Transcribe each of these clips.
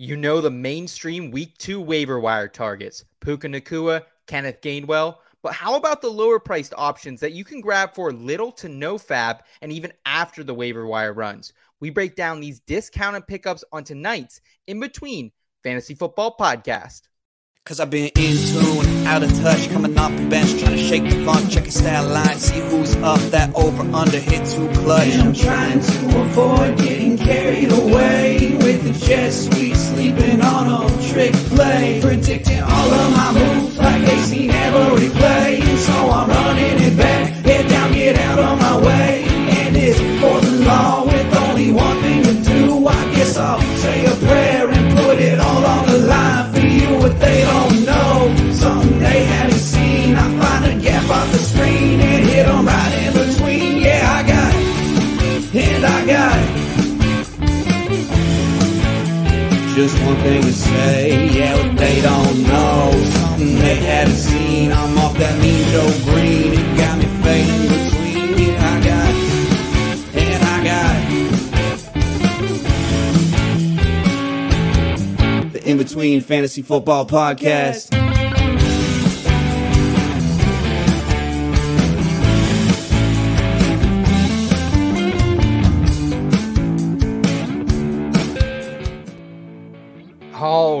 You know the mainstream week two waiver wire targets Puka Nacua, Kenneth Gainwell. But how about the lower priced options that you can grab for little to no FAAB and even after the waiver wire runs? We break down these discounted pickups on tonight's In Between Fantasy Football Podcast. Cause I've been in tune, out of touch, coming off the bench, trying to shake the funk, checking stat line, see who's up, that over under hit too clutch. And I'm trying to avoid getting carried away with the jet sweet, sleeping on a trick play, predicting all of my moves like they seen every play. So I'm running it back, head down, get out of my way, and it's for the law with only one thing to do. I guess I'll say a prayer and put it all on the line for you what they don't one thing to say, yeah, what they don't know. Something they haven't seen. I'm off that mean Joe Greene. It got me fading between. Yeah, I got it. And I got. The In Between Fantasy Football Podcast.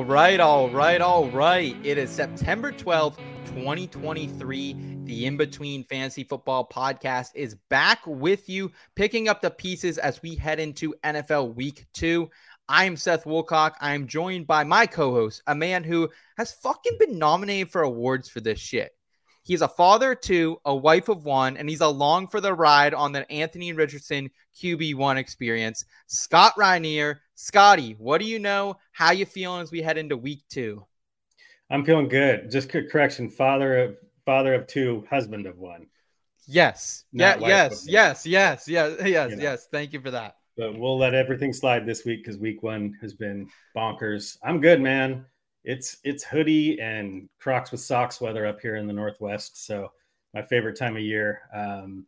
Right, all right, all right. It is September 12th, 2023. The In Between Fantasy Football Podcast is back with you, picking up the pieces as we head into NFL Week 2. I am Seth Woolcock. I am joined by my co host, a man who has fucking been nominated for awards for this shit. He's a father of two, a wife of one, and he's along for the ride on the Anthony Richardson QB1 experience. Scott Rainier. Scotty, what do you know? How you feeling as we head into week two? I'm feeling good. Just quick correction: father of father of two, husband of one. Yes. Yeah. Not Yes. Yes. Yes. Yes. Yes. You know. Yes. Thank you for that. But we'll let everything slide this week because week one has been bonkers. I'm good, man. It's it's hoodie and Crocs with socks weather up here in the Northwest. So my favorite time of year. Um,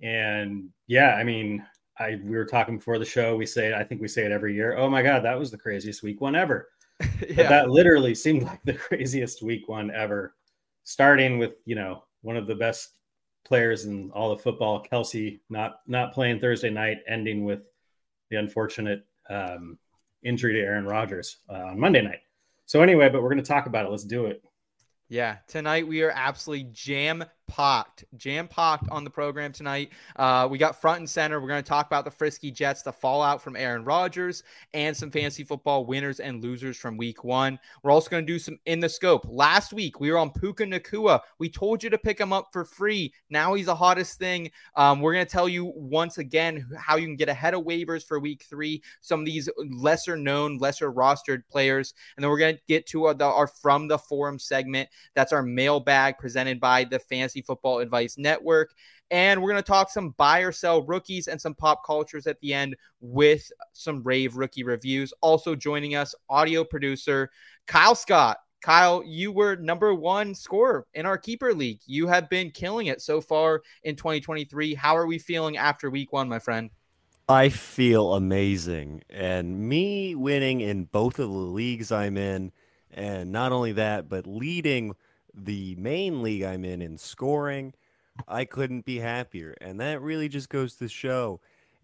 and yeah, I mean, I we were talking before the show. We say I think we say it every year. Oh my god, that was the craziest week one ever. Yeah. that literally seemed like the craziest week one ever. Starting with you know one of the best players in all of football, Kelsey, not not playing Thursday night, ending with the unfortunate um, injury to Aaron Rodgers uh, on Monday night. So anyway, but we're going to talk about it. Let's do it. Yeah, tonight we are absolutely jam packed, jam packed on the program tonight. Uh, we got front and center. We're going to talk about the Frisky Jets, the fallout from Aaron Rodgers, and some fantasy football winners and losers from week one. We're also going to do some in the scope. Last week we were on Puka Nacua. We told you to pick him up for free. Now he's the hottest thing. Um, we're going to tell you once again how you can get ahead of waivers for week three. Some of these lesser known, lesser rostered players, and then we're going to get to our, the, our from the forum segment. That's our mailbag presented by the Fantasy Football Advice Network. And we're going to talk some buy or sell rookies and some pop cultures at the end with some rave rookie reviews. Also joining us, audio producer Kyle Scott. Kyle, you were number one scorer in our keeper league. You have been killing it so far in 2023. How are we feeling after week one, my friend? I feel amazing. And me winning in both of the leagues I'm in, and not only that, but leading the main league I'm in in scoring, I couldn't be happier. And that really just goes to show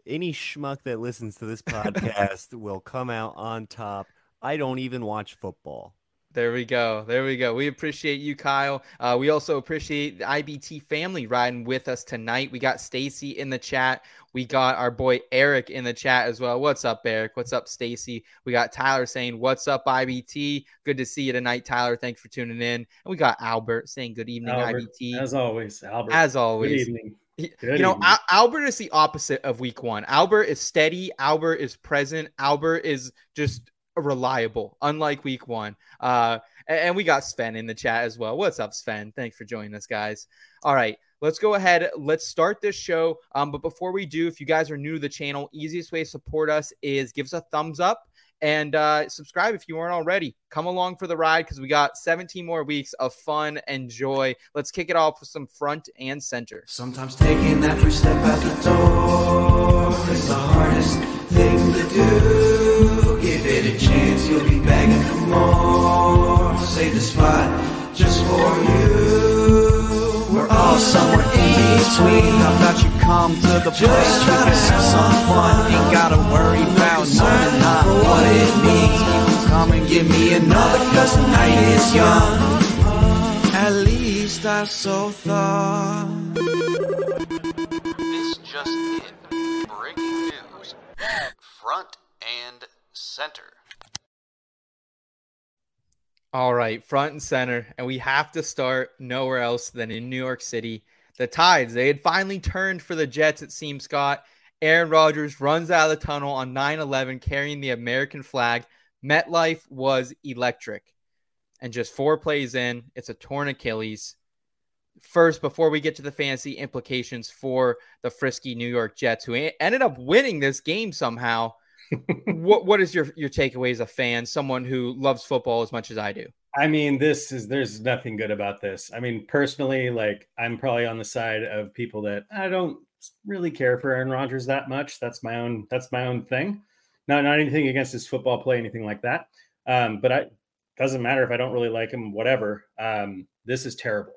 any schmuck that listens to this podcast will come out on top. I don't even watch football. There we go. There we go. We appreciate you, Kyle. Uh, we also appreciate the IBT family riding with us tonight. We got Stacy in the chat. We got our boy Eric in the chat as well. What's up, Eric? What's up, Stacy? We got Tyler saying, What's up, IBT? Good to see you tonight, Tyler. Thanks for tuning in. And we got Albert saying, Good evening, Albert, IBT. as always, Albert. As Good always. evening. Good you know. Al- Albert is the opposite of week one. Albert is steady. Albert is present. Albert is just reliable, unlike week one. Uh, and, we got Sven in the chat as well. What's up, Sven? Thanks for joining us, guys. All right, let's go ahead. Let's start this show. Um, but before we do, if you guys are new to the channel, easiest way to support us is give us a thumbs up and uh, subscribe if you weren't already. Come along for the ride because we got 17 more weeks of fun and joy. Let's kick it off with some front and center. Sometimes taking that first step the door in between. How about you come to the place Just try to have some fun. Ain't gotta worry about knowing not what it means. You come and give me another, cause the night is young. At least I so thought. This just in. Breaking news. Front and center. All right, front and center. And we have to start nowhere else than in New York City. The Tides, they had finally turned for the Jets, it seems, Scott. Aaron Rodgers runs out of the tunnel on 9 11 carrying the American flag. MetLife was electric. And just four plays in, it's a torn Achilles. First, before we get to the fantasy implications for the frisky New York Jets, who ended up winning this game somehow, what what is your your takeaway as a fan, someone who loves football as much as I do? I mean, this is there's nothing good about this. I mean, personally, like I'm probably on the side of people that I don't really care for Aaron Rodgers that much. That's my own that's my own thing. Not not anything against his football play, anything like that. Um, but I doesn't matter if I don't really like him, whatever. Um, this is terrible.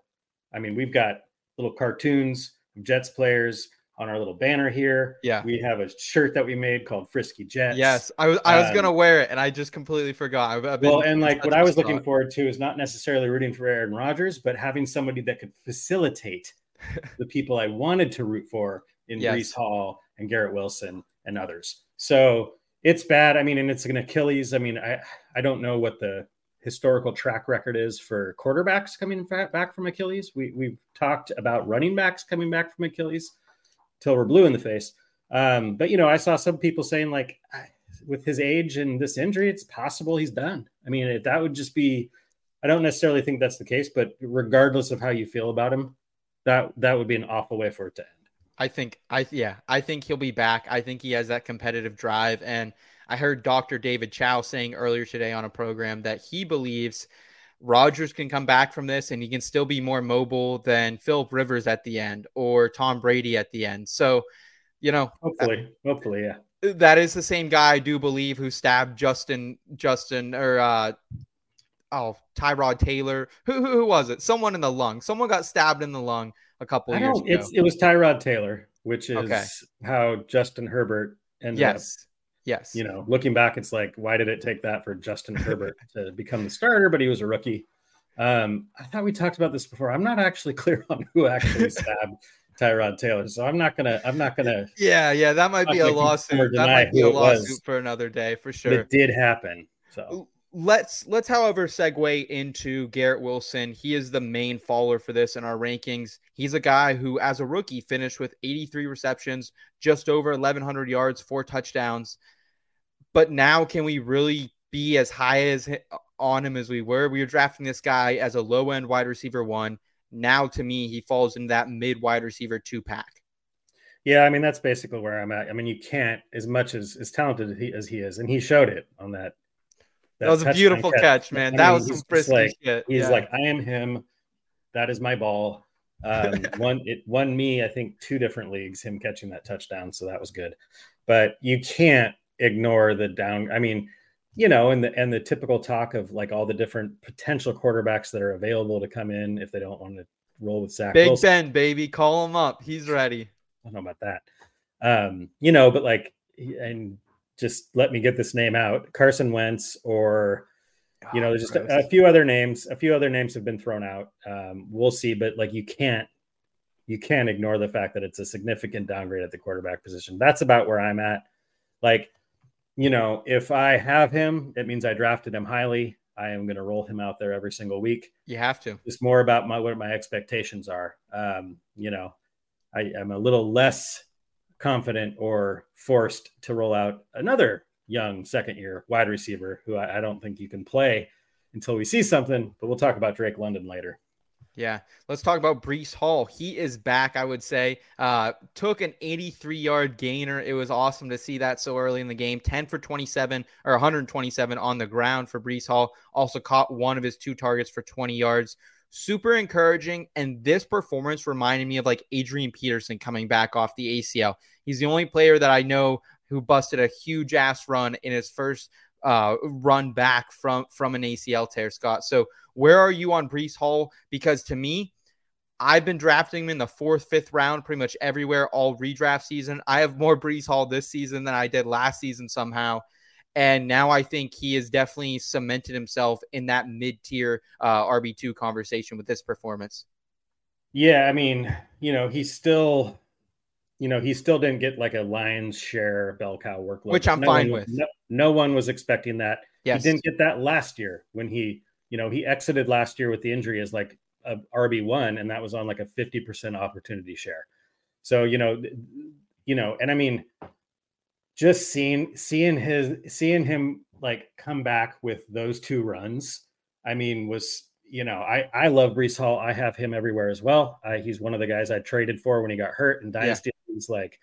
I mean, we've got little cartoons of Jets players on our little banner here. Yeah. We have a shirt that we made called Frisky Jets. Yes. I was I was Um, gonna wear it and I just completely forgot. I've, I've been Well, and like what I was looking forward to is not necessarily rooting for Aaron Rodgers, but having somebody that could facilitate the people I wanted to root for in Yes. Breece Hall and Garrett Wilson and others. So it's bad. I mean, and it's an Achilles. I mean, I I don't know what the historical track record is for quarterbacks coming back from Achilles. We we've talked about running backs coming back from Achilles till we're blue in the face. Um, but you know, I saw some people saying like, with his age and this injury, it's possible he's done. I mean, that would just be. I don't necessarily think that's the case, but regardless of how you feel about him, that that would be an awful way for it to end. I think I yeah, I think he'll be back. I think he has that competitive drive and I heard Dr. David Chao saying earlier today on a program that he believes Rodgers can come back from this and he can still be more mobile than Philip Rivers at the end or Tom Brady at the end. So, you know, Hopefully, hopefully, yeah. that is the same guy I do believe who stabbed Justin Justin or uh oh Tyrod Taylor. Who, who who was it? Someone in the lung. Someone got stabbed in the lung a couple years ago. it was Tyrod Taylor, which is Okay. how Justin Herbert ended up. Yes. Yes. You know, looking back, it's like, why did it take that for Justin Herbert to become the starter? But he was a rookie. Um, I thought we talked about this before. I'm not actually clear on who actually stabbed Tyrod Taylor, so I'm not gonna. I'm not gonna. Yeah, yeah, that might be a gonna confirm or lawsuit. That might be a it was. lawsuit for another day for But sure. it did happen. So Let's let's however segue into Garrett Wilson. He is the main follower for this in our rankings. He's a guy who as a rookie finished with 83 receptions, just over 1100 yards, four touchdowns. But now can we really be as high as on him as we were? We were drafting this guy as a low end wide receiver one. Now to me he falls in that mid wide receiver two pack. Yeah, I mean that's basically where I'm at. I mean, you can't as much as as talented as he, as he is, and he showed it on that. That, was a beautiful catch, man. I that mean, was some frisky like- shit. He's Yeah. like, I am him. That is my ball. Um, one it won me, I think, two different leagues. Him catching that touchdown, so that was good. But you can't ignore the down. I mean, you know, and the and the typical talk of like all the different potential quarterbacks that are available to come in if they don't want to roll with Zach Big Wilson. Ben, baby, call him up. He's ready. I don't know about that. Um, you know, but like, and just let me get this name out: Carson Wentz, or you know, Oh, there's just a, a few other names. A few other names have been thrown out. Um, we'll see, but like, you can't, you can't ignore the fact that it's a significant downgrade at the quarterback position. That's about where I'm at. Like, you know, if I have him, it means I drafted him highly. I am going to roll him out there every single week you have to. it's more about my what my expectations are. Um, you know, I am a little less confident or forced to roll out another young second year wide receiver who I, I don't think you can play until we see something. But we'll talk about Drake London later. Yeah. Let's talk about Breece Hall. He is back, I would say. Uh, took an 83 yard gainer. It was awesome to see that so early in the game. 10 for 27 or 127 on the ground for Breece Hall. Also caught one of his two targets for 20 yards. Super encouraging. And this performance reminded me of like Adrian Peterson coming back off the ACL. He's the only player that I know who busted a huge ass run in his first uh, run back from from an ACL tear, Scott. So where are you on Breece Hall? Because to me, I've been drafting him in the fourth, fifth round, pretty much everywhere all redraft season. I have more Breece Hall this season than I did last season somehow. And now I think he has definitely cemented himself in that mid tier uh, RB2 conversation with this performance. Yeah. I mean, you know, he's still, you know, he still didn't get like a lion's share bell cow workload, which I'm no fine one, with. No, no, one was expecting that. Yes. He didn't get that last year when he, you know, he exited last year with the injury as like a RB1, and that was on like a 50% opportunity share. So, you know, you know, and I mean, just seeing seeing his seeing him like come back with those two runs, I mean, was you know, I I love Breece Hall. I have him everywhere as well. I, he's one of the guys I traded for when he got hurt in Dynasty. Yeah. He's like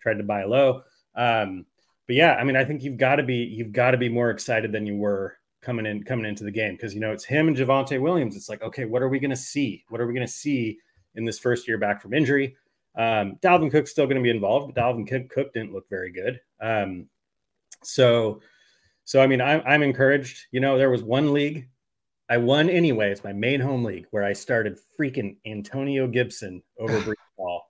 tried to buy low. Um, but yeah, I mean, I think you've got to be you've got to be more excited than you were coming in coming into the game because you know it's him and Javonte Williams. It's like, okay, what are we going to see? What are we going to see in this first year back from injury? Um, Dalvin Cook's still going to be involved, but Dalvin Cook didn't look very good. Um, so, so I mean, I'm, I'm encouraged. You know, there was one league I won anyway. It's my main home league where I started freaking Antonio Gibson over Breece Hall.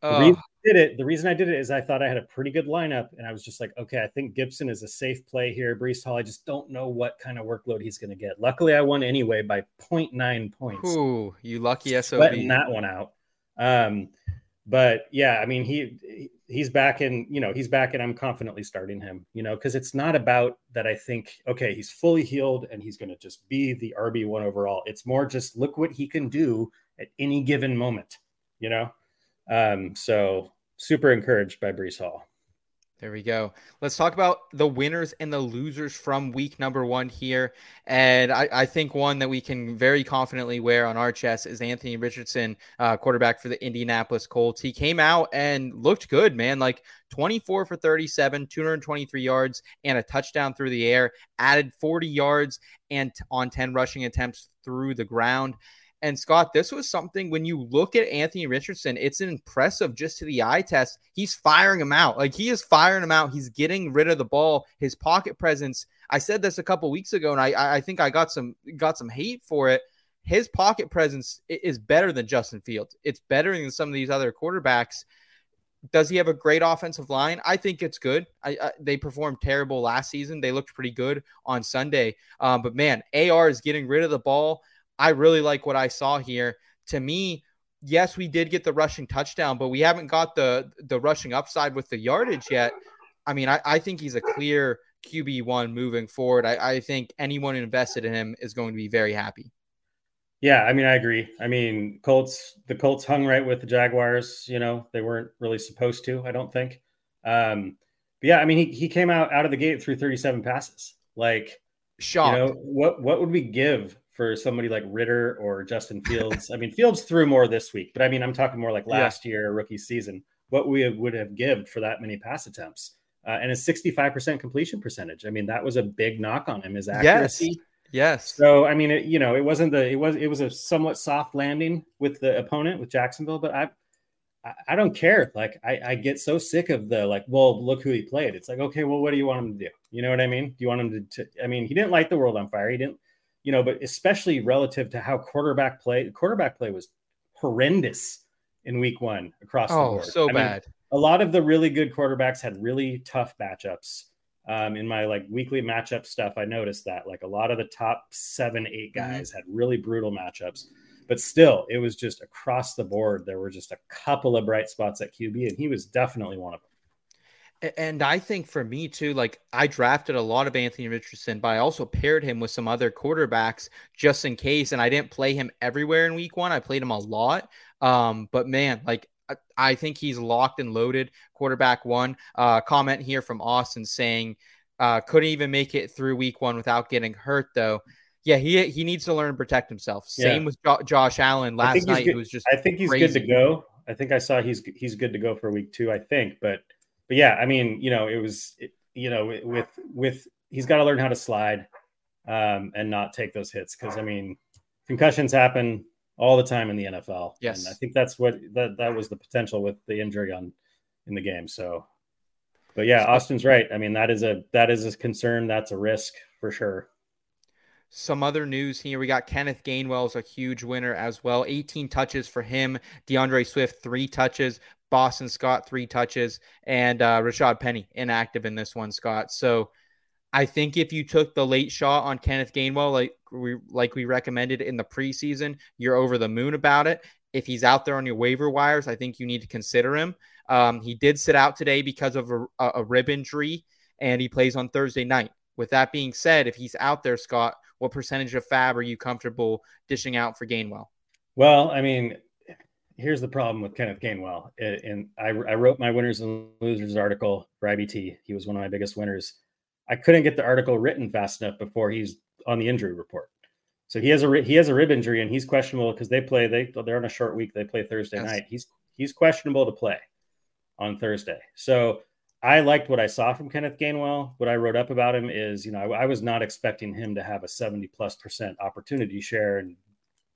The reason I did it, the reason I did it is I thought I had a pretty good lineup, and I was just like, okay, I think Gibson is a safe play here. Breece Hall, I just don't know what kind of workload he's going to get. Luckily, I won anyway by 0.9 points. Ooh, you lucky SOB. Letting that one out. Um, but yeah, I mean, he he's back in, you know, he's back and I'm confidently starting him, you know, because it's not about that I think, okay, he's fully healed and he's going to just be the RB1 overall. It's more just look what he can do at any given moment, you know? Um, so super encouraged by Breece Hall. There we go. Let's talk about the winners and the losers from week number one here. And I, I think one that we can very confidently wear on our chest is Anthony Richardson, uh, quarterback for the Indianapolis Colts. He came out and looked good, man. Like 24 for 37, 223 yards, and a touchdown through the air, added 40 yards and on 10 rushing attempts through the ground. And Scott, this was something when you look at Anthony Richardson, it's impressive just to the eye test. He's firing him out. Like he is firing him out. He's getting rid of the ball. His pocket presence. I said this a couple weeks ago, and I I think I got some got some hate for it. His pocket presence is better than Justin Fields. It's better than some of these other quarterbacks. Does he have a great offensive line? I think it's good. I, I, they performed terrible last season. They looked pretty good on Sunday. Um, but man, AR is getting rid of the ball. I really like what I saw here. To me, yes, we did get the rushing touchdown, but we haven't got the the rushing upside with the yardage yet. I mean, I, I think he's a clear QB one moving forward. I, I think anyone invested in him is going to be very happy. Yeah, I mean, I agree. I mean, Colts, the Colts hung right with the Jaguars. You know, they weren't really supposed to, I don't think. Um, but yeah, I mean, he, he came out out of the gate through 37 passes. Like, Shocked. you know, what what would we give for somebody like Ritter or Justin Fields. I mean, Fields threw more this week, but I mean, I'm talking more like last yeah. year, rookie season. What we would have given for that many pass attempts, uh, and a 65% completion percentage. I mean, that was a big knock on him. His accuracy. Yes. Yes. So I mean, it, you know, it wasn't the it was it was a somewhat soft landing with the opponent with Jacksonville, but I I don't care. Like I, I get so sick of the like, well, look who he played. It's like, okay, well, what do you want him to do? You know what I mean? Do you want him to, to I mean, he didn't light the world on fire. He didn't you know, but especially relative to how quarterback play, quarterback play was horrendous in week one across oh, the board. So I bad. Mean, a lot of the really good quarterbacks had really tough matchups. Um, in my like weekly matchup stuff, I noticed that like a lot of the top seven, eight mm-hmm. guys had really brutal matchups, but still, it was just across the board. There were just a couple of bright spots at QB, and he was definitely one of them. And I think for me too, like I drafted a lot of Anthony Richardson, but I also paired him with some other quarterbacks just in case. And I didn't play him everywhere in week one. I played him a lot. Um, but man, like I think he's locked and loaded. Quarterback one. Uh, comment here from Austin saying uh, couldn't even make it through week one without getting hurt though. Yeah, he he needs to learn to protect himself. Same yeah. with jo- Josh Allen last night. It was just I think he's crazy. good to go. I think I saw he's he's good to go for week two. I think, but but yeah, I mean, you know, it was, it, you know, with with he's got to learn how to slide um, and not take those hits because I mean, concussions happen all the time in the NFL. Yes, and I think that's what that that was the potential with the injury on in the game. So But yeah, Austin's right. I mean, that is a that is a concern. That's a risk for sure. Some other news here. We got Kenneth Gainwell's a huge winner as well. 18 touches for him. DeAndre Swift, three touches. Boston Scott, three touches. And uh, Rashad Penny, inactive in this one, Scott. So I think if you took the late shot on Kenneth Gainwell, like we, like we recommended in the preseason, you're over the moon about it. If he's out there on your waiver wires, I think you need to consider him. Um, he did sit out today because of a, a rib injury, and he plays on Thursday night. With that being said, if he's out there, Scott, what percentage of FAAB are you comfortable dishing out for Gainwell? Well, I mean, here's the problem with Kenneth Gainwell. And I, I wrote my winners and losers article for IBT. He was one of my biggest winners. I couldn't get the article written fast enough before he's on the injury report. So he has a he has a rib injury and he's questionable because they play they they're on a short week. They play Thursday yes. night. He's he's questionable to play on Thursday. So I liked what I saw from Kenneth Gainwell. What I wrote up about him is, you know, I, I was not expecting him to have a 70 plus percent opportunity share and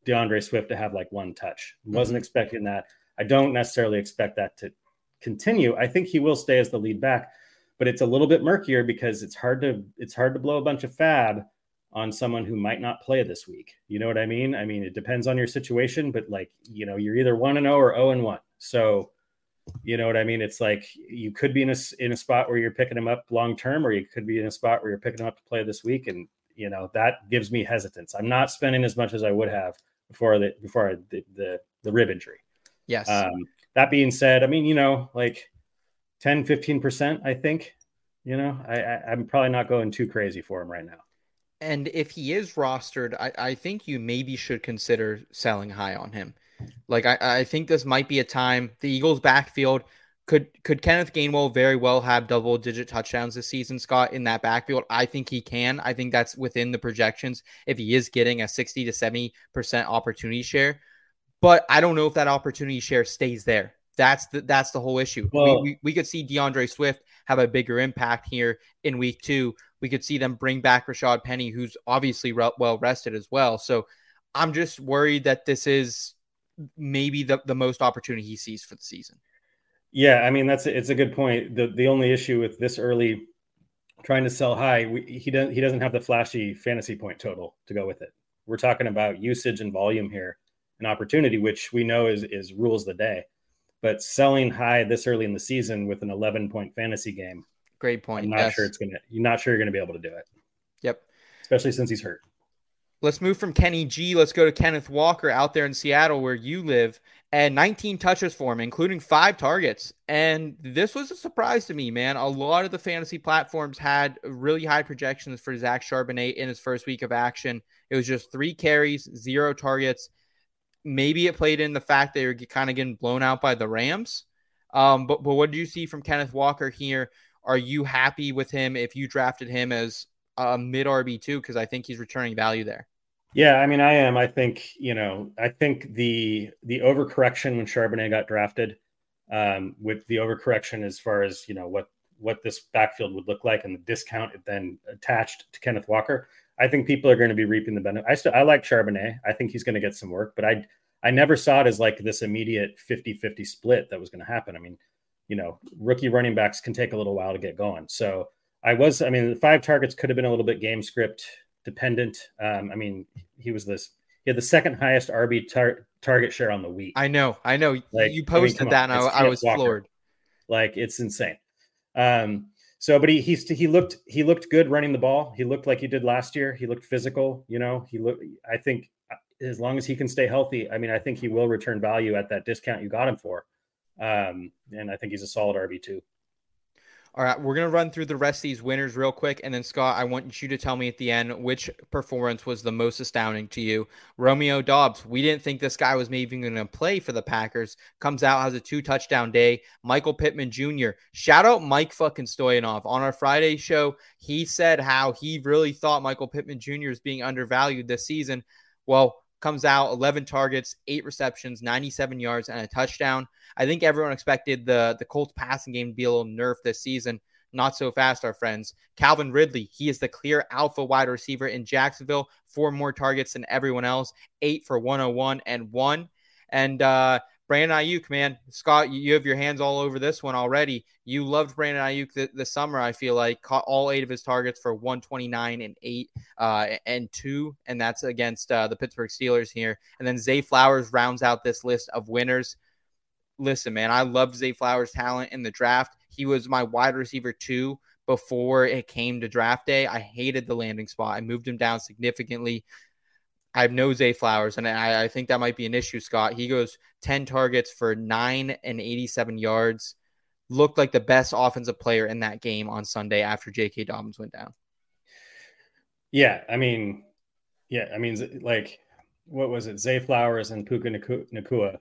DeAndre Swift to have like one touch. Wasn't mm-hmm. expecting that. I don't necessarily expect that to continue. I think he will stay as the lead back, but it's a little bit murkier because it's hard to it's hard to blow a bunch of FAAB on someone who might not play this week. You know what I mean? I mean, it depends on your situation, but like, you know, you're either 1 and 0 or 0 and 1. So you know what I mean? It's like you could be in a in a spot where you're picking him up long term, or you could be in a spot where you're picking him up to play this week, and you know that gives me hesitance. I'm not spending as much as I would have before the before the, the the rib injury. Yes. Um, that being said, I mean, you know, like 10, 15 percent. I think, you know, I, I I'm probably not going too crazy for him right now. And if he is rostered, I, I think you maybe should consider selling high on him. Like I, I think this might be a time the Eagles backfield could could Kenneth Gainwell very well have double digit touchdowns this season, Scott, in that backfield? I think he can. I think that's within the projections if he is getting a 60 to 70% opportunity share. But I don't know if that opportunity share stays there. That's the that's the whole issue. Well, we, we, we could see DeAndre Swift have a bigger impact here in week two. We could see them bring back Rashad Penny, who's obviously re- well rested as well. So I'm just worried that this is maybe the, the most opportunity he sees for the season. Yeah, I mean that's it's a good point. The the only issue with this early trying to sell high, we, he doesn't he doesn't have the flashy fantasy point total to go with it. We're talking about usage and volume here, an opportunity which we know is is rules the day. But selling high this early in the season with an 11 point fantasy game, great point. I'm not yes. sure it's gonna. You're not sure you're gonna be able to do it. Yep. Especially since he's hurt. Let's move from Kenny G. Let's go to Kenneth Walker out there in Seattle, where you live, and 19 touches for him, including five targets. And this was a surprise to me, man. A lot of the fantasy platforms had really high projections for Zach Charbonnet in his first week of action. It was just three carries, zero targets. Maybe it played in the fact they were kind of getting blown out by the Rams. Um, but but what did you see from Kenneth Walker here? Are you happy with him if you drafted him as a mid RB two? Because I think he's returning value there. Yeah, I mean, I am. I think you know, I think the the overcorrection when Charbonnet got drafted, um, with the overcorrection as far as you know what what this backfield would look like and the discount it then attached to Kenneth Walker, I think people are going to be reaping the benefit. I still I like Charbonnet. I think he's going to get some work, but I I never saw it as like this immediate 50-50 split that was going to happen. I mean, you know, rookie running backs can take a little while to get going. So I was, I mean, the five targets could have been a little bit game script dependent. Um, I mean, he was this. He had the second highest RB tar- target share on the week. I know, I know. Like, you posted I mean, that, on, and I, I was Walker. floored. Like it's insane. Um, so, but he he he looked he looked good running the ball. He looked like he did last year. He looked physical. You know, he looked. I think uh, as long as he can stay healthy, I mean, I think he will return value at that discount you got him for. Um, and I think he's a solid RB too. All right, we're going to run through the rest of these winners real quick. And then, Scott, I want you to tell me at the end which performance was the most astounding to you. Romeo Doubs, we didn't think this guy was maybe going to play for the Packers. Comes out, has a two touchdown day. Michael Pittman Jr., shout out Mike fucking Stoyanov. On our Friday show, he said how he really thought Michael Pittman Jr. is being undervalued this season. Well, comes out 11 targets, eight receptions, 97 yards, and a touchdown. I think everyone expected the the Colts passing game to be a little nerfed this season. Not so fast, our friends. Calvin Ridley, he is the clear alpha wide receiver in Jacksonville. Four more targets than everyone else, eight for 101 and one. And uh, Brandon Aiyuk, man, Scott, you have your hands all over this one already. You loved Brandon Aiyuk this summer. I feel like caught all eight of his targets for 129 and eight uh, and two, and that's against uh, the Pittsburgh Steelers here. And then Zay Flowers rounds out this list of winners. Listen, man, I loved Zay Flowers' talent in the draft. He was my wide receiver two before it came to draft day. I hated the landing spot. I moved him down significantly. I have no Zay Flowers, and I, I, think that might be an issue, Scott. He goes 10 targets for nine and 87 yards. Looked like the best offensive player in that game on Sunday after J.K. Dobbins went down. Yeah, I mean, yeah, I mean, like, what was it? Zay Flowers and Puka Nacua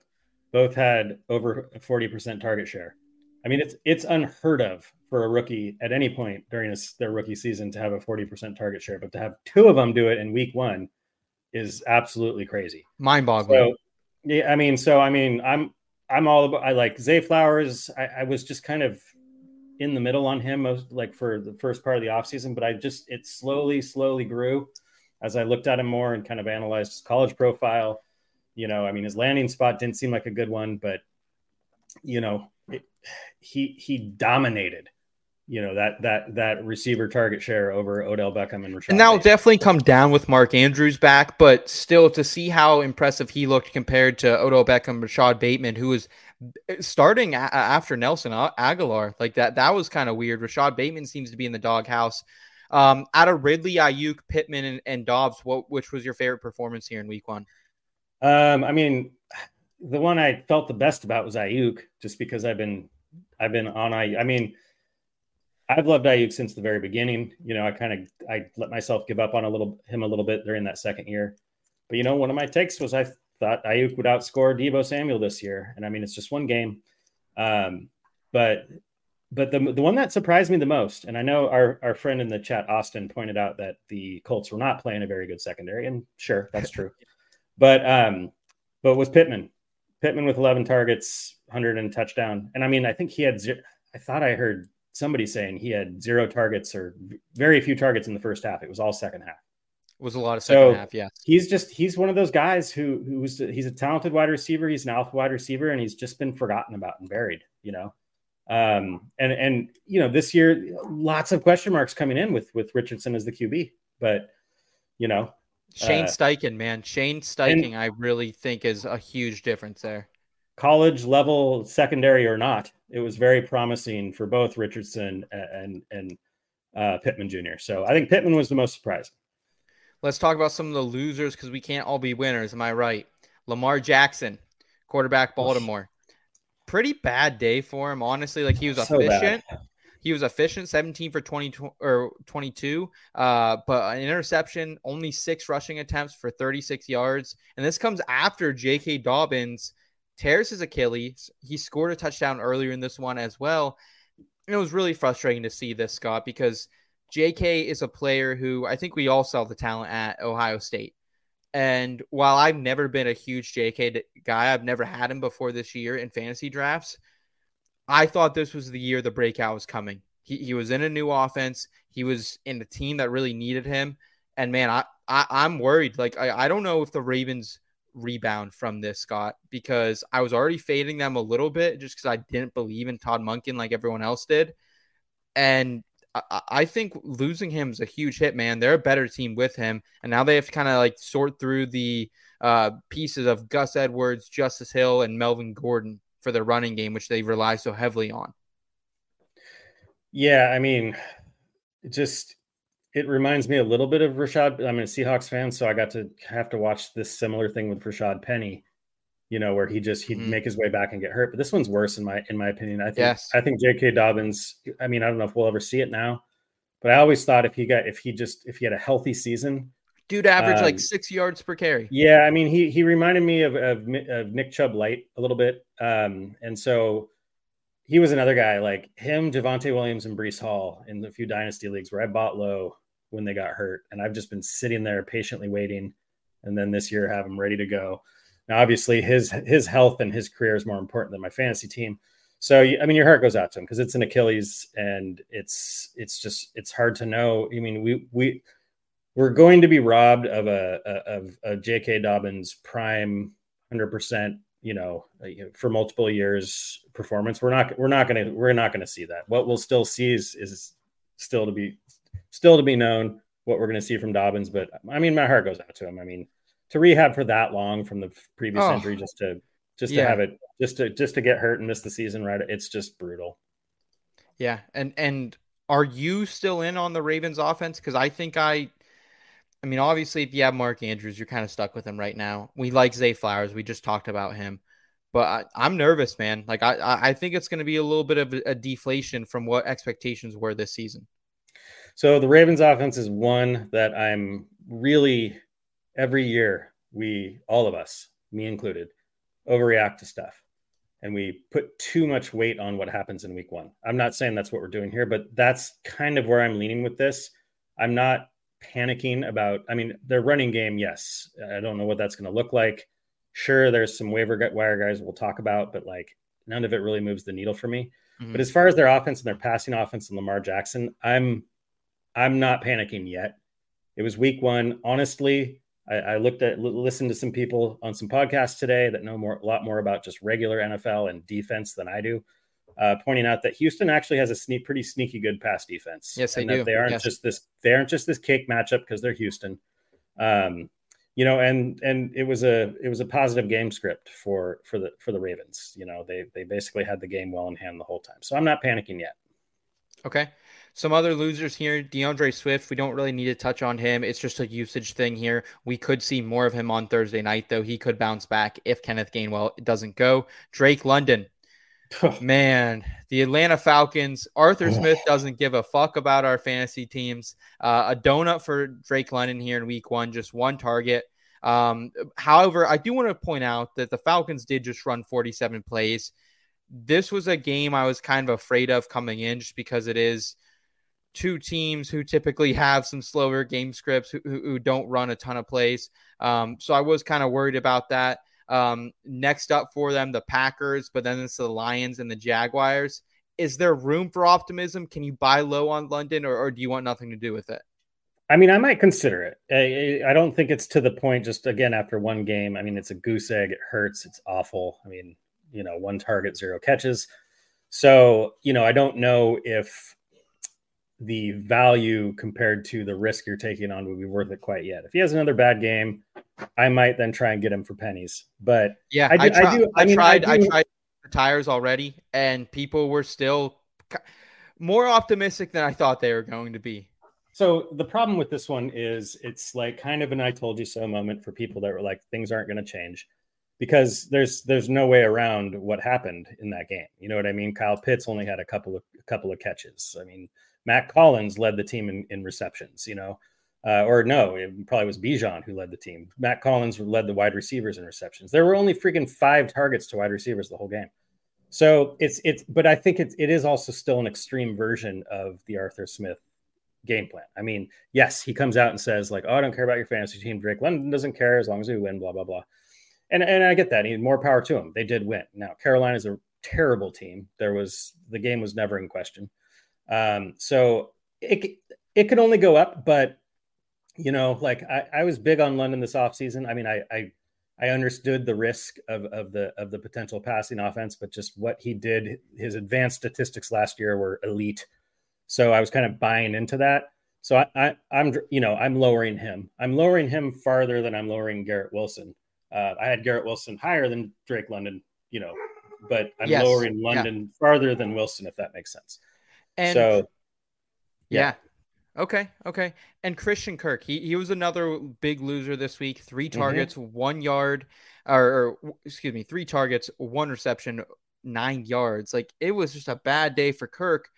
both had over 40% target share. I mean, it's it's unheard of for a rookie at any point during their rookie season to have a 40% target share, but to have two of them do it in week one – is absolutely crazy. Mind boggling. So, yeah, I mean, so I mean, I'm I'm all about. I like Zay Flowers. I, I was just kind of in the middle on him, most, like for the first part of the offseason, but I just it slowly, slowly grew as I looked at him more and kind of analyzed his college profile. You know, I mean, his landing spot didn't seem like a good one, but you know, it, he he dominated you know that that that receiver target share over Odell Beckham and Rashad. And that'll definitely come down with Mark Andrews back, but still to see how impressive he looked compared to Odell Beckham, Rashad Bateman, who was starting a- after Nelson Agholor, like that. That was kind of weird. Rashad Bateman seems to be in the doghouse. Um, out of Ridley, Aiyuk, Pittman, and, and Doubs, what which was your favorite performance here in Week One? Um, I mean, the one I felt the best about was Aiyuk, just because I've been I've been on I. I mean I've loved Aiyuk since the very beginning. You know, I kind of I let myself give up on a little him a little bit during that second year. But you know, one of my takes was I thought Aiyuk would outscore Deebo Samuel this year, and I mean it's just one game. Um, but but the the one that surprised me the most, and I know our our friend in the chat Austin pointed out that the Colts were not playing a very good secondary, and sure that's true. but um, but was Pittman. Pittman with 11 targets, 100 and touchdown, and I mean I think he had. I thought I heard somebody saying he had zero targets or very few targets in the first half. It was all second half. It was a lot of second so half, yeah. He's just he's one of those guys who who's he's a talented wide receiver. He's an alpha wide receiver, and he's just been forgotten about and buried. You know, um, and and you know this year lots of question marks coming in with with Richardson as the QB, but you know. Shane uh, Steichen, man, Shane Steichen, I really think is a huge difference there college level, secondary or not, it was very promising for both Richardson and and uh, Pittman Jr. So I think Pittman was the most surprising. Let's talk about some of the losers because we can't all be winners. Am I right? Lamar Jackson, quarterback Baltimore. Pretty bad day for him, honestly. Like he was so efficient. Bad. He was efficient, 17 for 20 or 22, uh, but an interception, only six rushing attempts for 36 yards. And this comes after J.K. Dobbins tears his Achilles. He scored a touchdown earlier in this one as well. And it was really frustrating to see this, Scott, because JK is a player who I think we all saw the talent at Ohio State. And while I've never been a huge JK guy, I've never had him before this year in fantasy drafts. I thought this was the year the breakout was coming. He, he was in a new offense. He was in a team that really needed him. And man, I, I am worried. Like I, I don't know if the Ravens rebound from this, Scott, because I was already fading them a little bit just because I didn't believe in Todd Monken like everyone else did. And I, I think losing him is a huge hit, man. They're a better team with him. And now they have to kind of like sort through the uh, pieces of Gus Edwards, Justice Hill, and Melvin Gordon for their running game, which they rely so heavily on. Yeah, I mean, just it reminds me a little bit of Rashad. I'm a Seahawks fan, so I got to have to watch this similar thing with Rashad Penny, you know, where he just he'd mm-hmm. make his way back and get hurt. But this one's worse in my in my opinion. I think yes. I think J.K. Dobbins. I mean, I don't know if we'll ever see it now, but I always thought if he got if he just if he had a healthy season, dude, average um, like six yards per carry. Yeah, I mean, he he reminded me of of, of Nick Chubb light a little bit, um, and so he was another guy like him, Javonte Williams, and Breece Hall in the few dynasty leagues where I bought low when they got hurt. And I've just been sitting there patiently waiting. And then this year have him ready to go. Now, obviously, his his health and his career is more important than my fantasy team. So, I mean, your heart goes out to him because it's an Achilles, and it's it's just it's hard to know. I mean, we we we're going to be robbed of a of a J.K. Dobbins prime hundred percent you know, uh, for multiple years performance. We're not we're not gonna we're not gonna see that. What we'll still see is is still to be still to be known what we're gonna see from Dobbins. But I mean, my heart goes out to him. I mean, to rehab for that long from the previous Oh. injury just to just Yeah. to have it just to just to get hurt and miss the season right it's just brutal Yeah, and and are you still in on the Ravens offense? Because I think I, I mean, obviously, if you have Mark Andrews, you're kind of stuck with him right now. We like Zay Flowers. We just talked about him, but I, I'm nervous, man. Like I, I think it's going to be a little bit of a deflation from what expectations were this season. So the ravens offense is one that i'm really every year we all of us me included overreact to stuff. And we put too much weight on what happens in week one. I'm not saying that's what we're doing here but that's kind of where i'm leaning with this. I'm not panicking about i mean their running game yes. I don't know what that's going to look like. Sure there's some waiver wire guys we'll talk about but like none of it really moves the needle for me. Mhm. but as far as their offense and their passing offense and lamar jackson i'm i'm not panicking yet it was week one honestly I, I looked at li- listened to some people on some podcasts today that know more a lot more about just regular NFL and defense than I do, uh, pointing out that Houston actually has a sneak, pretty sneaky good pass defense. Yes, they and that do. They aren't Yes. just this. They aren't just this cake matchup because they're Houston. Um, you know, and and it was a it was a positive game script for for the for the Ravens. You know, they they basically had the game well in hand the whole time. So I'm not panicking yet. Okay. Some other losers here. DeAndre Swift, we don't really need to touch on him. It's just a usage thing here. We could see more of him on Thursday night, though. He could bounce back if Kenneth Gainwell doesn't go. Drake London, man, the Atlanta Falcons. Arthur. Smith doesn't give a fuck about our fantasy teams. Uh, a donut for Drake London here in week one, just one target. Um, however, I do want to point out that the Falcons did just run 47 plays. This was a game I was kind of afraid of coming in just because it is two teams who typically have some slower game scripts who, who, don't run a ton of plays. Um, so I was kind of worried about that. Um, next up for them, the Packers, but then it's the Lions and the Jaguars. Is there room for optimism? Can you buy low on London or, or do you want nothing to do with it? I mean, I might consider it. I, I don't think it's to the point. Just again, after one game, I mean, it's a goose egg. It hurts. It's awful. I mean, you know, one target, zero catches. So, you know, I don't know if the value compared to the risk you're taking on would be worth it quite yet. If he has another bad game, I might then try and get him for pennies. But Yeah, I I, do- I try- do- I I mean, tried. I, do- tried the tires already, and people were still more optimistic than I thought they were going to be. So the problem with this one is it's like kind of an I told you so moment for people that were like things aren't going to change because there's there's no way around what happened in that game. You know what I mean? Kyle Pitts only had a couple of a couple of catches. I mean, Mack Hollins led the team in, in receptions, you know. Uh, or no, it probably was Bijan who led the team. Mack Hollins led the wide receivers in receptions. There were only freaking five targets to wide receivers the whole game. So it's it's but I think it's it is also still an extreme version of the Arthur Smith game plan. I mean, yes, he comes out and says like, "Oh, I don't care about your fantasy team." Drake London doesn't care as long as we win. Blah blah blah. And and I get that. He, more power to him. They did win. Now Carolina is a terrible team. There was the game was never in question. Um, so it it could only go up. But you know, like I, I was big on London this offseason. I mean, I I I understood the risk of of the of the potential passing offense, but just what he did, his advanced statistics last year were elite. So I was kind of buying into that. So I, I I'm you know I'm lowering him. I'm lowering him farther than I'm lowering Garrett Wilson. Uh, I had Garrett Wilson higher than Drake London, you know, but I'm Yes, lowering yeah. London farther than Wilson, if that makes sense. And so yeah. Okay. Okay. And Christian Kirk, he, he was another big loser this week. 3 Mhm. targets, one yard, or, or excuse me, three targets, one reception, nine yards. Like it was just a bad day for Kirk.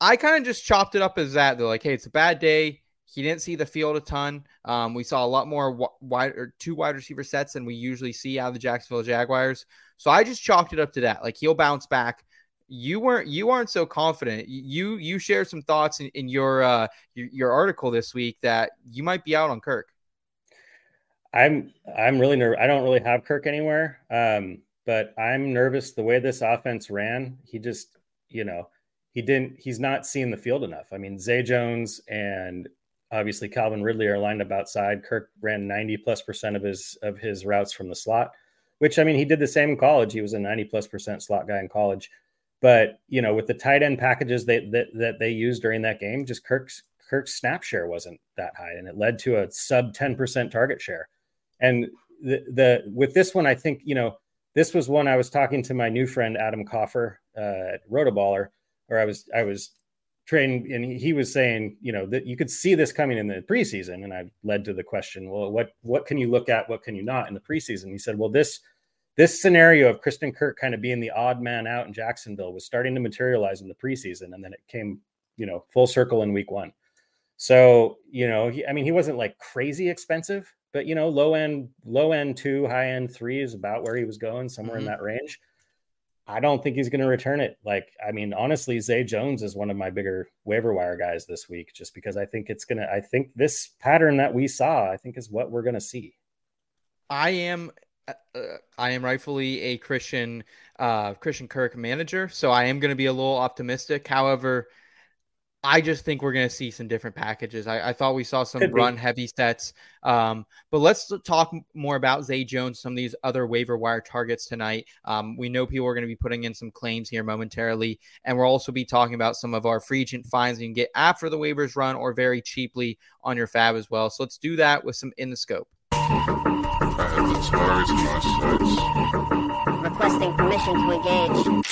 I kind of just chopped it up as that. They're like, hey, it's a bad day. He didn't see the field a ton. Um, we saw a lot more wi- wide or two wide receiver sets than we usually see out of the Jacksonville Jaguars. So I just chalked it up to that. Like he'll bounce back. You weren't you aren't so confident. You you shared some thoughts in, in your uh your, your article this week that you might be out on Kirk. I'm I'm really nervous. I don't really have Kirk anywhere, um, but I'm nervous the way this offense ran. He just, you know, he didn't. He's not seeing the field enough. I mean, Zay Jones and obviously Calvin Ridley are lined up outside. Kirk ran 90 plus percent of his of his routes from the slot. which I mean, he did the same in college. He was a 90 plus percent slot guy in college. But you know, with the tight end packages that that, that they used during that game, just Kirk's Kirk's snap share wasn't that high, and it led to a sub 10% target share. And the, the with this one, I think you know this was one I was talking to my new friend Adam Coffer uh, at Rotoballer, or I was I was trained, and he was saying, you know, that you could see this coming in the preseason, and I led to the question, well, what what can you look at, what can you not in the preseason? He said, well, this this scenario of Christian Kirk kind of being the odd man out in Jacksonville was starting to materialize in the preseason, and then it came, you know, full circle in week one. So, you know, he, I mean, he wasn't like crazy expensive, but you know, low end, low end two, high end three is about where he was going, somewhere mm-hmm. in that range. I don't think he's going to return it. Like, I mean, honestly, Zay Jones is one of my bigger waiver wire guys this week, just because I think it's going to, I think this pattern that we saw, I think is what we're going to see. I am, uh, I am rightfully a Christian, uh, Christian Kirk manager. So I am going to be a little optimistic. However, I just think we're going to see some different packages. I, I thought we saw some run heavy sets. Um, but let's talk more about Zay Jones, some of these other waiver wire targets tonight. Um, we know people are going to be putting in some claims here momentarily. And we'll also be talking about some of our free agent finds you can get after the waivers run or very cheaply on your FAAB as well. So let's do that with some in the scope. Requesting permission to engage.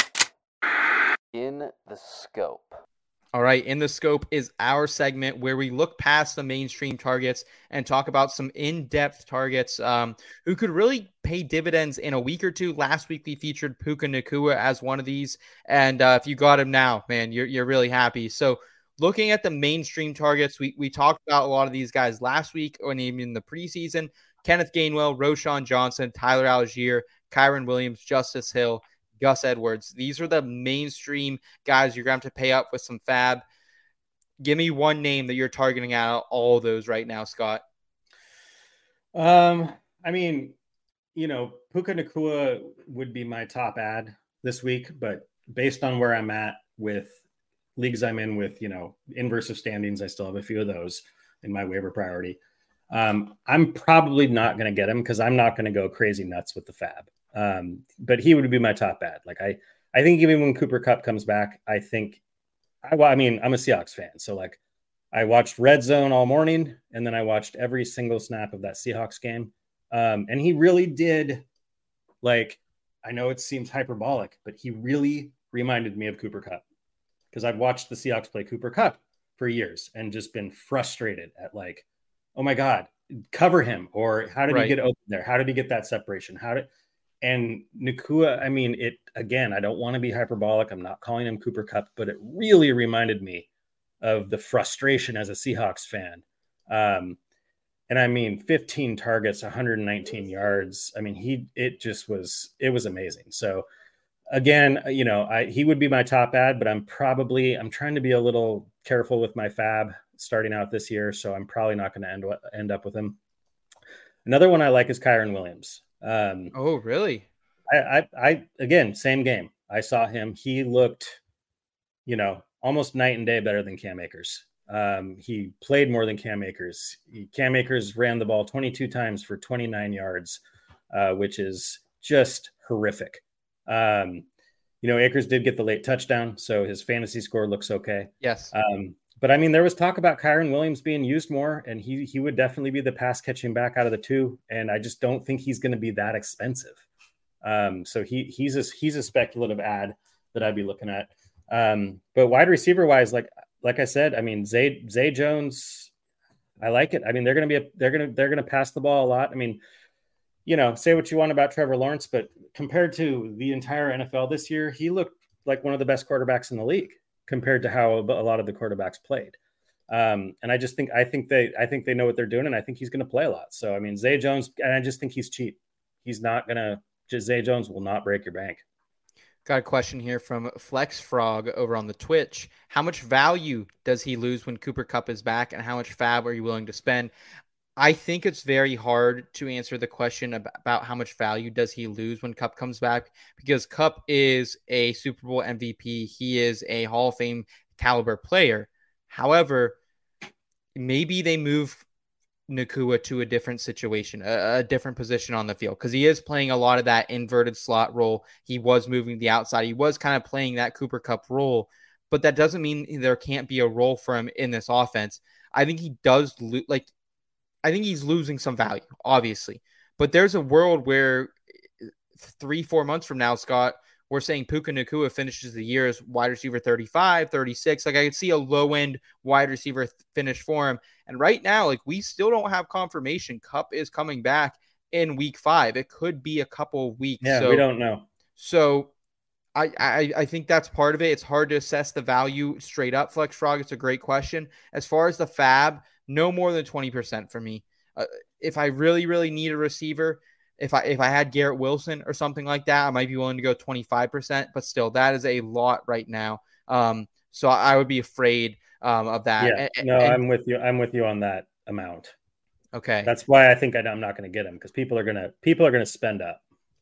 In the scope. All right, in the scope is our segment where we look past the mainstream targets and talk about some in-depth targets um, who could really pay dividends in a week or two. Last week we featured Puka Nacua as one of these, and uh, if you got him now, man, you're you're really happy. So looking at the mainstream targets, we we talked about a lot of these guys last week and even in the preseason. Kenneth Gainwell, Roschon Johnson, Tyler Allgeier, Kyren Williams, Justice Hill. Gus Edwards. These are the mainstream guys you're going to have to pay up with some FAAB. Give me one name that you're targeting out all those right now, Scott. Um, I mean, you know, Puka Nacua would be my top ad this week, but based on where I'm at with leagues I'm in with, you know, inverse of standings, I still have a few of those in my waiver priority. Um, I'm probably not going to get him because I'm not going to go crazy nuts with the FAAB. Um, but he would be my top ad. Like I, I think even when Cooper Kupp comes back, I think, I, well, I mean, I'm a Seahawks fan, so like, I watched Red Zone all morning, and then I watched every single snap of that Seahawks game. Um, and he really did, like, I know it seems hyperbolic, but he really reminded me of Cooper Kupp because I've watched the Seahawks play Cooper Kupp for years and just been frustrated at like, oh my God, cover him, or how did right. he get open there? How did he get that separation? How did and Nacua, I mean, it again, I don't want to be hyperbolic. I'm not calling him Cooper Kupp but it really reminded me of the frustration as a Seahawks fan. Um, and I mean, 15 targets, 119 yards. I mean, he, it just was, it was amazing. So, again, you know, I, he would be my top ad, but I'm probably, I'm trying to be a little careful with my FAAB starting out this year. So I'm probably not going to end, end up with him. Another one I like is Kyren Williams. Um, oh, really? I, I, I, again, same game. I saw him. He looked, you know, almost night and day better than Cam Akers. Um, he played more than Cam Akers. He, Cam Akers ran the ball 22 times for 29 yards, uh, which is just horrific. Um, you know, Akers did get the late touchdown, so his fantasy score looks okay. Yes. Um, but I mean, there was talk about Kyren Williams being used more, and he he would definitely be the pass catching back out of the two. And I just don't think he's going to be that expensive. Um, so he he's a he's a speculative ad that I'd be looking at. Um, but wide receiver wise, like like I said, I mean Zay Zay Jones, I like it. I mean they're going to be a, they're going to they're going to pass the ball a lot. I mean, you know, say what you want about Trevor Lawrence, but compared to the entire NFL this year, he looked like one of the best quarterbacks in the league compared to how a lot of the quarterbacks played. Um, and I just think I think they I think they know what they're doing, and I think he's going to play a lot. So I mean, Zay Jones, and I just think he's cheap. He's not going to. Just Zay Jones will not break your bank. Got a question here from Flex Frog over on the Twitch. How much value does he lose when Cooper Kupp is back, and how much FAAB are you willing to spend? I think it's very hard to answer the question about how much value does he lose when Kupp comes back because Kupp is a Super Bowl MVP. He is a Hall of Fame caliber player. However, maybe they move Nacua to a different situation, a, a different position on the field, because he is playing a lot of that inverted slot role. He was moving the outside. He was kind of playing that Cooper Kupp role, but that doesn't mean there can't be a role for him in this offense. I think he does lo- like. I think he's losing some value, obviously, but there's a world where three, four months from now, Scott, we're saying Puka Nacua finishes the year as wide receiver 35, 36. Like I could see a low end wide receiver finish for him. And right now, like we still don't have confirmation. Kupp is coming back in week five. It could be a couple of weeks. Yeah, so, we don't know. So I, I I think that's part of it. It's hard to assess the value straight up. Flex Frog, it's a great question. As far as the FAAB, no more than 20% for me. Uh, if I really, really need a receiver, if I if I had Garrett Wilson or something like that, I might be willing to go 25%, but still that is a lot right now. Um, so I would be afraid um, of that. Yeah, And- no, and- I'm with you. I'm with you on that amount. okay. That's why I think I'm not going to get him because people are gonna people are gonna spend up.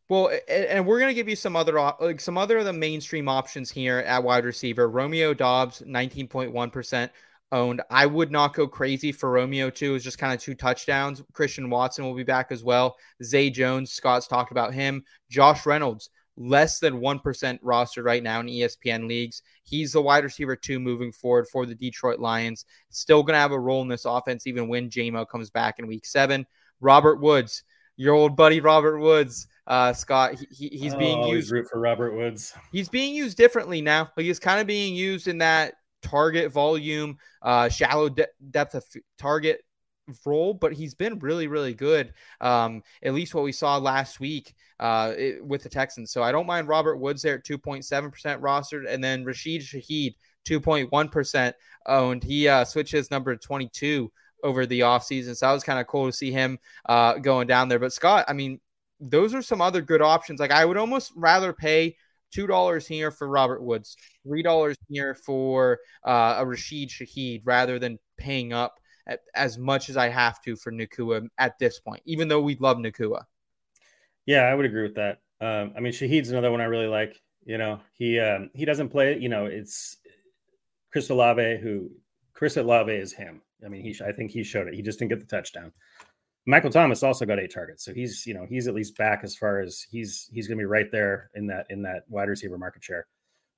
Well, and we're gonna give you some other like some other of the mainstream options here at wide receiver. Romeo Doubs, nineteen point one percent owned. I would not go crazy for Romeo too. It's just kind of two touchdowns. Christian Watson will be back as well. Zay Jones, Scott's talked about him. Josh Reynolds, less than one percent rostered right now in ESPN leagues. He's the wide receiver two moving forward for the Detroit Lions. Still gonna have a role in this offense even when Jamo comes back in week seven. Robert Woods, your old buddy Robert Woods. Uh, Scott, he, he- he's being Oh, always used. root for Robert Woods. He's being used differently now. Like he's kind of being used in that target volume, uh, shallow de- depth of f- target role, but he's been really, really good. Um, at least what we saw last week uh, it- with the Texans. So I don't mind Robert Woods there at 2.7% rostered. And then Rashid Shaheed, 2.1% owned. He uh, switched his number 22 over the offseason. So that was kind of cool to see him uh, going down there. But Scott, I mean, those are some other good options. Like I would almost rather pay two dollars here for Robert Woods, three dollars here for uh, a Rashid Shaheed, rather than paying up at, as much as I have to for Nacua at this point. Even though we love Nacua, Yeah, I would agree with that. Um, I mean, Shaheed's another one I really like. You know, he um, he doesn't play. You know, it's Chris Olave who Chris Olave is him. I mean, he I think he showed it. He just didn't get the touchdown. Michael Thomas also got eight targets, so he's you know he's at least back as far as he's he's going to be right there in that in that wide receiver market share.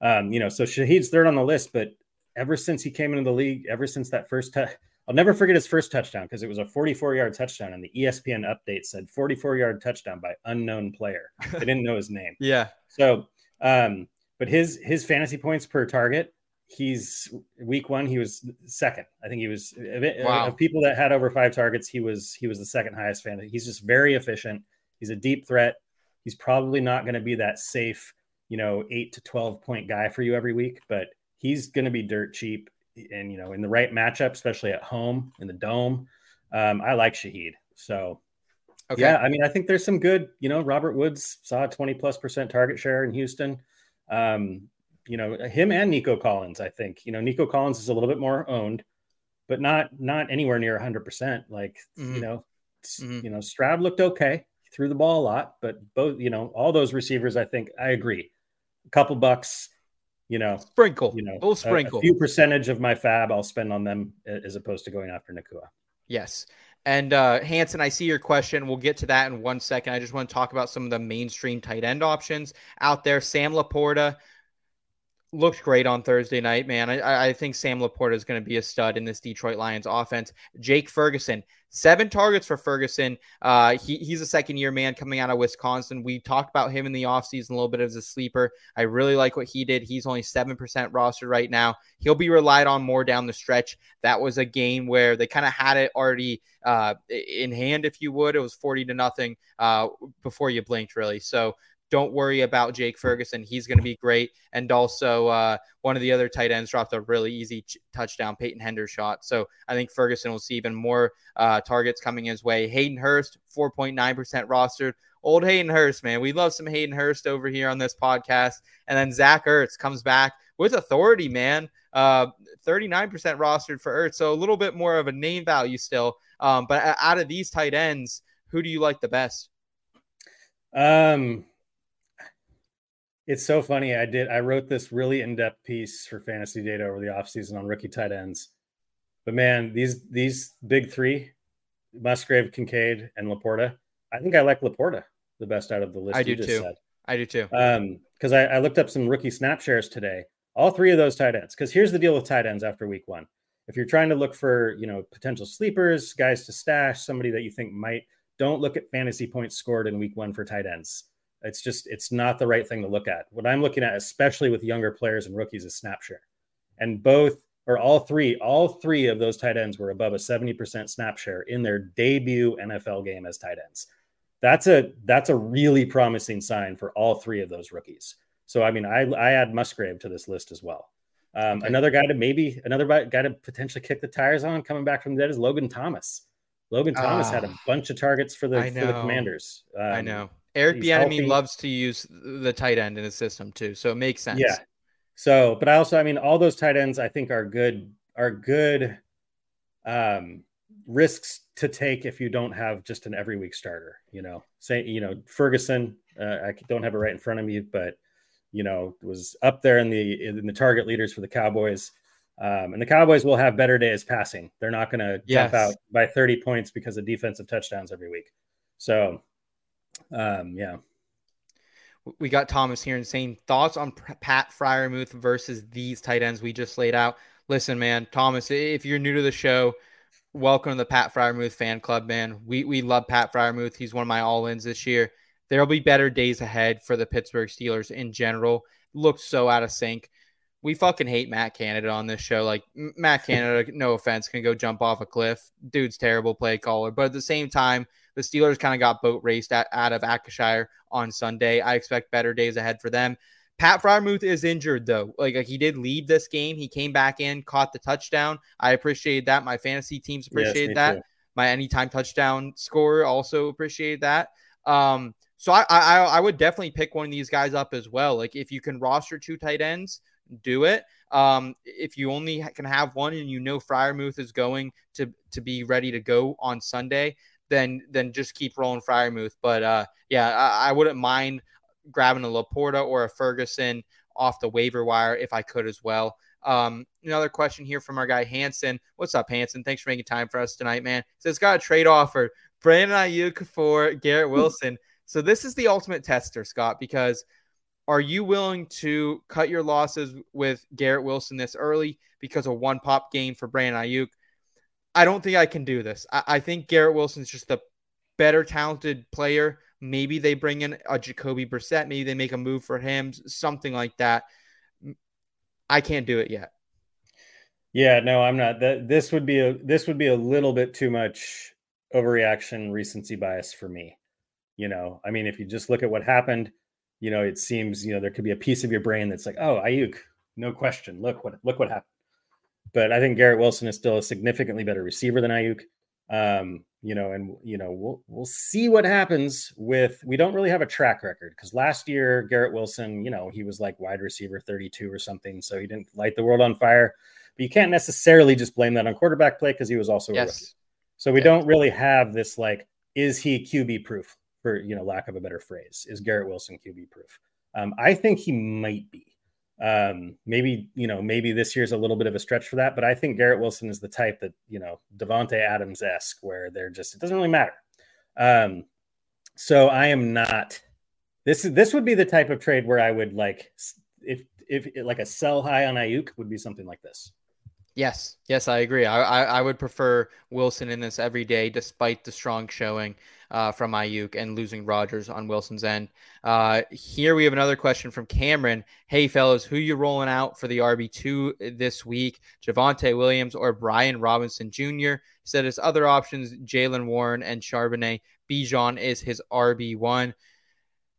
Um, you know, so Shaheed's third on the list, but ever since he came into the league, ever since that first touch, I'll never forget his first touchdown because it was a 44 yard touchdown, and the ESPN update said 44 yard touchdown by unknown player. They didn't know his name. yeah, So, um, but his his fantasy points per target, he's week one he was second. I think he was of, Wow. of people that had over five targets. He was he was the second highest fan He's just very efficient. He's a deep threat. He's probably not going to be that safe, you know, eight to twelve point guy for you every week, but he's going to be dirt cheap. And you know, in the right matchup, especially at home in the dome, um, I like Shaheed. So okay, yeah, I mean, I think there's some good, you know, Robert Woods saw 20 plus percent target share in Houston. Um, you know, him and Nico Collins, I think. You know, Nico Collins is a little bit more owned, but not not anywhere near 100%. Like, Mhm. you know, Mhm. you know, Stroud looked okay. Threw the ball a lot, but both, you know, all those receivers, I think I agree. A couple bucks, you know, sprinkle, you know, little a- sprinkle. A, few percentage of my FAAB I'll spend on them as opposed to going after Nacua. Yes. And uh, Hanson, I see your question. We'll get to that in one second. I just want to talk about some of the mainstream tight end options out there. Sam Laporta looked great on Thursday night, man. I- I, think Sam Laporta is going to be a stud in this Detroit Lions offense. Jake Ferguson, seven targets for Ferguson. Uh, he, he's a second year man coming out of Wisconsin. We talked about him in the offseason a little bit as a sleeper. I really like what he did. He's only 7% rostered right now. He'll be relied on more down the stretch. That was a game where they kind of had it already uh, in hand, if you would. It was 40 to nothing uh, before you blinked, really. So don't worry about Jake Ferguson. He's going to be great. And also, uh, one of the other tight ends dropped a really easy ch- touchdown, Peyton Hendershot. So I think Ferguson will see even more uh, targets coming his way. Hayden Hurst, 4.9% rostered. Old Hayden Hurst, man. We love some Hayden Hurst over here on this podcast. And then Zach Ertz comes back with authority, man. Uh, 39% rostered for Ertz. So a little bit more of a name value still. Um, but out of these tight ends, who do you like the best? Um, it's so funny. I did. I wrote this really in-depth piece for Fantasy Data over the offseason on rookie tight ends. But man, these these big three, Musgrave, Kincaid, and Laporta. I think I like Laporta the best out of the list. I you do just too. Said. I do too. Um, because I, I looked up some rookie snap shares today. All three of those tight ends. Because here's the deal with tight ends after week one. If you're trying to look for you know potential sleepers, guys to stash, somebody that you think might, don't look at fantasy points scored in week one for tight ends. It's just it's not the right thing to look at. What I'm looking at, especially with younger players and rookies, is snap share. And both or all three, all three of those tight ends were above a 70% snap share in their debut NFL game as tight ends. That's a that's a really promising sign for all three of those rookies. So I mean, I I add Musgrave to this list as well. Um, Okay. Another guy to maybe another guy to potentially kick the tires on coming back from the dead is Logan Thomas. Logan Thomas had a bunch of targets for the for the. Commanders. I Um, know. Eric Bieniemy loves to use the tight end in his system too, so it makes sense. Yeah. So, but I also, I mean, all those tight ends I think are good, are good um, risks to take if you don't have just an every week starter. You know, say, you know, Ferguson, uh, I don't have it right in front of me, but you know, was up there in the in the target leaders for the Cowboys. Um, and the Cowboys will have better days passing. They're not going to jump out by 30 points because of defensive touchdowns every week. So, um, yeah. We got Thomas here and saying thoughts on Pat Freiermuth versus these tight ends we just laid out. Listen, man, Thomas, if you're new to the show, welcome to the Pat Freiermuth fan club, man. We we love Pat Freiermuth. He's one of my all-ins this year. There'll be better days ahead for the Pittsburgh Steelers in general. Looks so out of sync. We fucking hate Matt Canada on this show. Like Matt Canada, no offense, can go jump off a cliff. Dude's terrible play caller, but at the same time, the Steelers kind of got boat raced at, out of Acrisure on Sunday. I expect better days ahead for them. Pat Freiermuth is injured though. Like, like he did leave this game. He came back in, caught the touchdown. I appreciated that. My fantasy teams Yes, that. too. My anytime touchdown scorer also appreciated that. Um, so I, I I would definitely pick one of these guys up as well. Like if you can roster two tight ends, do it. Um, if you only can have one and you know Freiermuth is going to to be ready to go on Sunday, then then just keep rolling Freiermuth. But uh, yeah, I, I wouldn't mind grabbing a Laporta or a Ferguson off the waiver wire if I could as well. Um, another question here from our guy Hanson. What's up, Hanson? Thanks for making time for us tonight, man. So it's got a trade offer. Brandon Aiyuk for Garrett Wilson. So this is the ultimate tester, Scott, because are you willing to cut your losses with Garrett Wilson this early because of one pop game for Brandon Aiyuk? I don't think I can do this. I, I think Garrett Wilson's just a better talented player. Maybe they bring in a Jacoby Brissett. Maybe they make a move for him, something like that. I can't do it yet. Yeah, no, I'm not. That this would be a this would be a little bit too much overreaction, recency bias for me. You know, I mean, if you just look at what happened, you know, it seems you know there could be a piece of your brain that's like, oh, Aiyuk, no question. Look what look what happened. But I think Garrett Wilson is still a significantly better receiver than Aiyuk. Um, you know, and you know, we'll we'll see what happens with. We don't really have a track record because last year Garrett Wilson, you know, he was like wide receiver 32 or something, so he didn't light the world on fire. But you can't necessarily just blame that on quarterback play because he was also a rookie. Yes. So we Yeah. don't really have this like, is he QB proof? For you know, lack of a better phrase, is Garrett Wilson QB proof? Um, I think he might be. Um, maybe you know, maybe this year's a little bit of a stretch for that, but I think Garrett Wilson is the type that you know, Davante Adams esque, where they're just it doesn't really matter. Um, so I am not. This is this would be the type of trade where I would like if if like a sell high on Aiyuk would be something like this. Yes, yes, I agree. I, I, I would prefer Wilson in this every day, despite the strong showing uh, from Aiyuk and losing Rodgers on Wilson's end. Uh, here we have another question from Cameron. Hey, fellas, who you rolling out for the RB two this week? Javonte Williams or Brian Robinson Jr. He said his other options: Jaylen Warren and Charbonnet. Bijan is his RB one.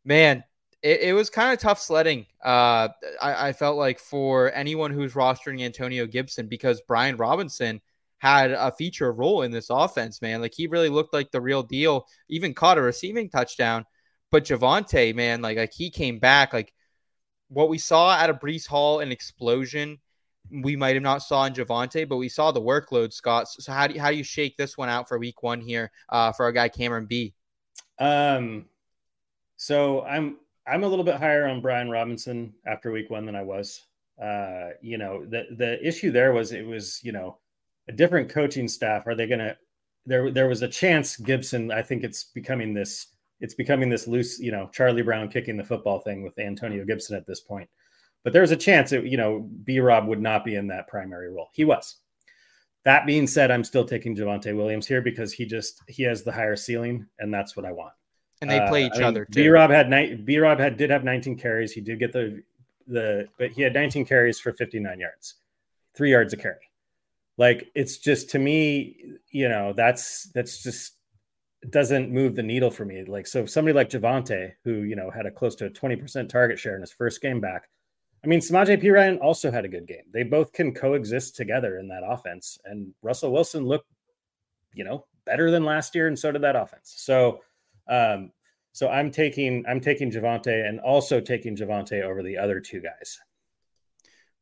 Man, it, it was kind of tough sledding. Uh, I, I felt like for anyone who's rostering Antonio Gibson because Brian Robinson had a feature role in this offense, man. Like he really looked like the real deal. Even caught a receiving touchdown. But Javonte, man, like like he came back. Like what we saw out of Breece Hall, an explosion. We might have not saw in Javonte, but we saw the workload, Scott. So how do you, how do you shake this one out for Week One here uh, for our guy Cameron B? Um, so I'm I'm a little bit higher on Brian Robinson after week one than I was. Uh, you know, the the issue there was it was you know a different coaching staff. Are they gonna there there was a chance Gibson. I think it's becoming this it's becoming this loose, you know, Charlie Brown kicking the football thing with Antonio Gibson at this point. But there was a chance that you know B Rob would not be in that primary role. He was. That being said, I'm still taking Javonte Williams here because he just he has the higher ceiling, and that's what I want. And they play Uh, each I mean, other too. B Rob had night. B Rob had did have 19 carries. He did get the the, but he had 19 carries for 59 yards, three yards a carry. Like it's just to me, you know, that's that's just doesn't move the needle for me. Like so, somebody like Javonte, who you know had a close to a 20% target share in his first game back. I mean, Samaje Perine also had a good game. They both can coexist together in that offense. And Russell Wilson looked, you know, better than last year, and so did that offense. So, um, so I'm taking I'm taking Javonte and also taking Javonte over the other two guys.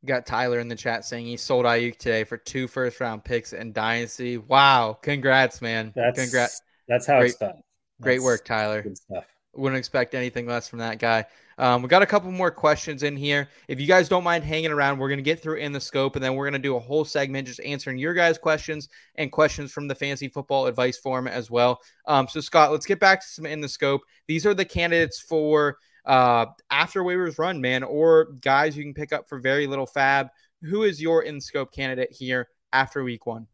Got Tyler in the chat saying he sold Aiyuk today for two first round picks and Dynasty. Wow. Congrats, man. That's Congrats. That's how it's done. Great work, Tyler. Good stuff. Wouldn't expect anything less from that guy. Um, we got a couple more questions in here. If you guys don't mind hanging around, we're going to get through in the scope, and then we're going to do a whole segment just answering your guys' questions and questions from the Fantasy Football Advice Forum as well. Um, so, Scott, let's get back to some in the scope. These are the candidates for uh, after waivers run, man, or guys you can pick up for very little FAAB. Who is your in scope candidate here after week one?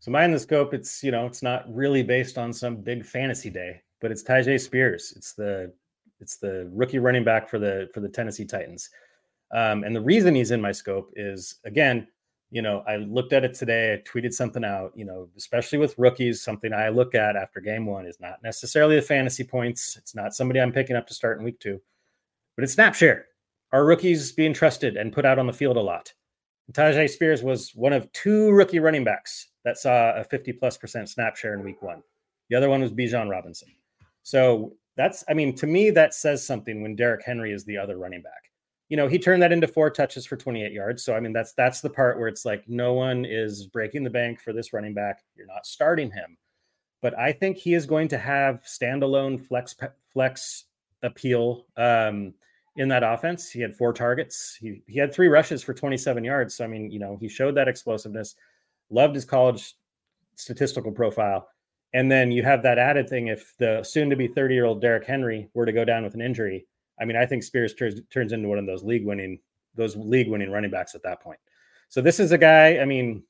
So mine the scope, it's you know, it's not really based on some big fantasy day, but it's Tyjae Spears. It's the it's the rookie running back for the for the Tennessee Titans. Um, and the reason he's in my scope is again, you know, I looked at it today, I tweeted something out, you know, especially with rookies, something I look at after game one is not necessarily the fantasy points. It's not somebody I'm picking up to start in week two, but it's snap share. Are rookies being trusted and put out on the field a lot? Tyjae Spears was one of two rookie running backs that saw a 50 plus percent snap share in week one. The other one was Bijan Robinson. So that's, I mean, to me, that says something when Derrick Henry is the other running back. You know, he turned that into four touches for 28 yards. So, I mean, that's that's the part where it's like no one is breaking the bank for this running back. You're not starting him. But I think he is going to have standalone flex flex appeal um, in that offense. He had four targets. He, he had three rushes for 27 yards. So, I mean, you know, he showed that explosiveness, loved his college statistical profile. And then you have that added thing if the soon to be 30 year old Derrick Henry were to go down with an injury. I mean, I think Spears turns, turns into one of those league winning, those league winning running backs at that point. So this is a guy, I mean,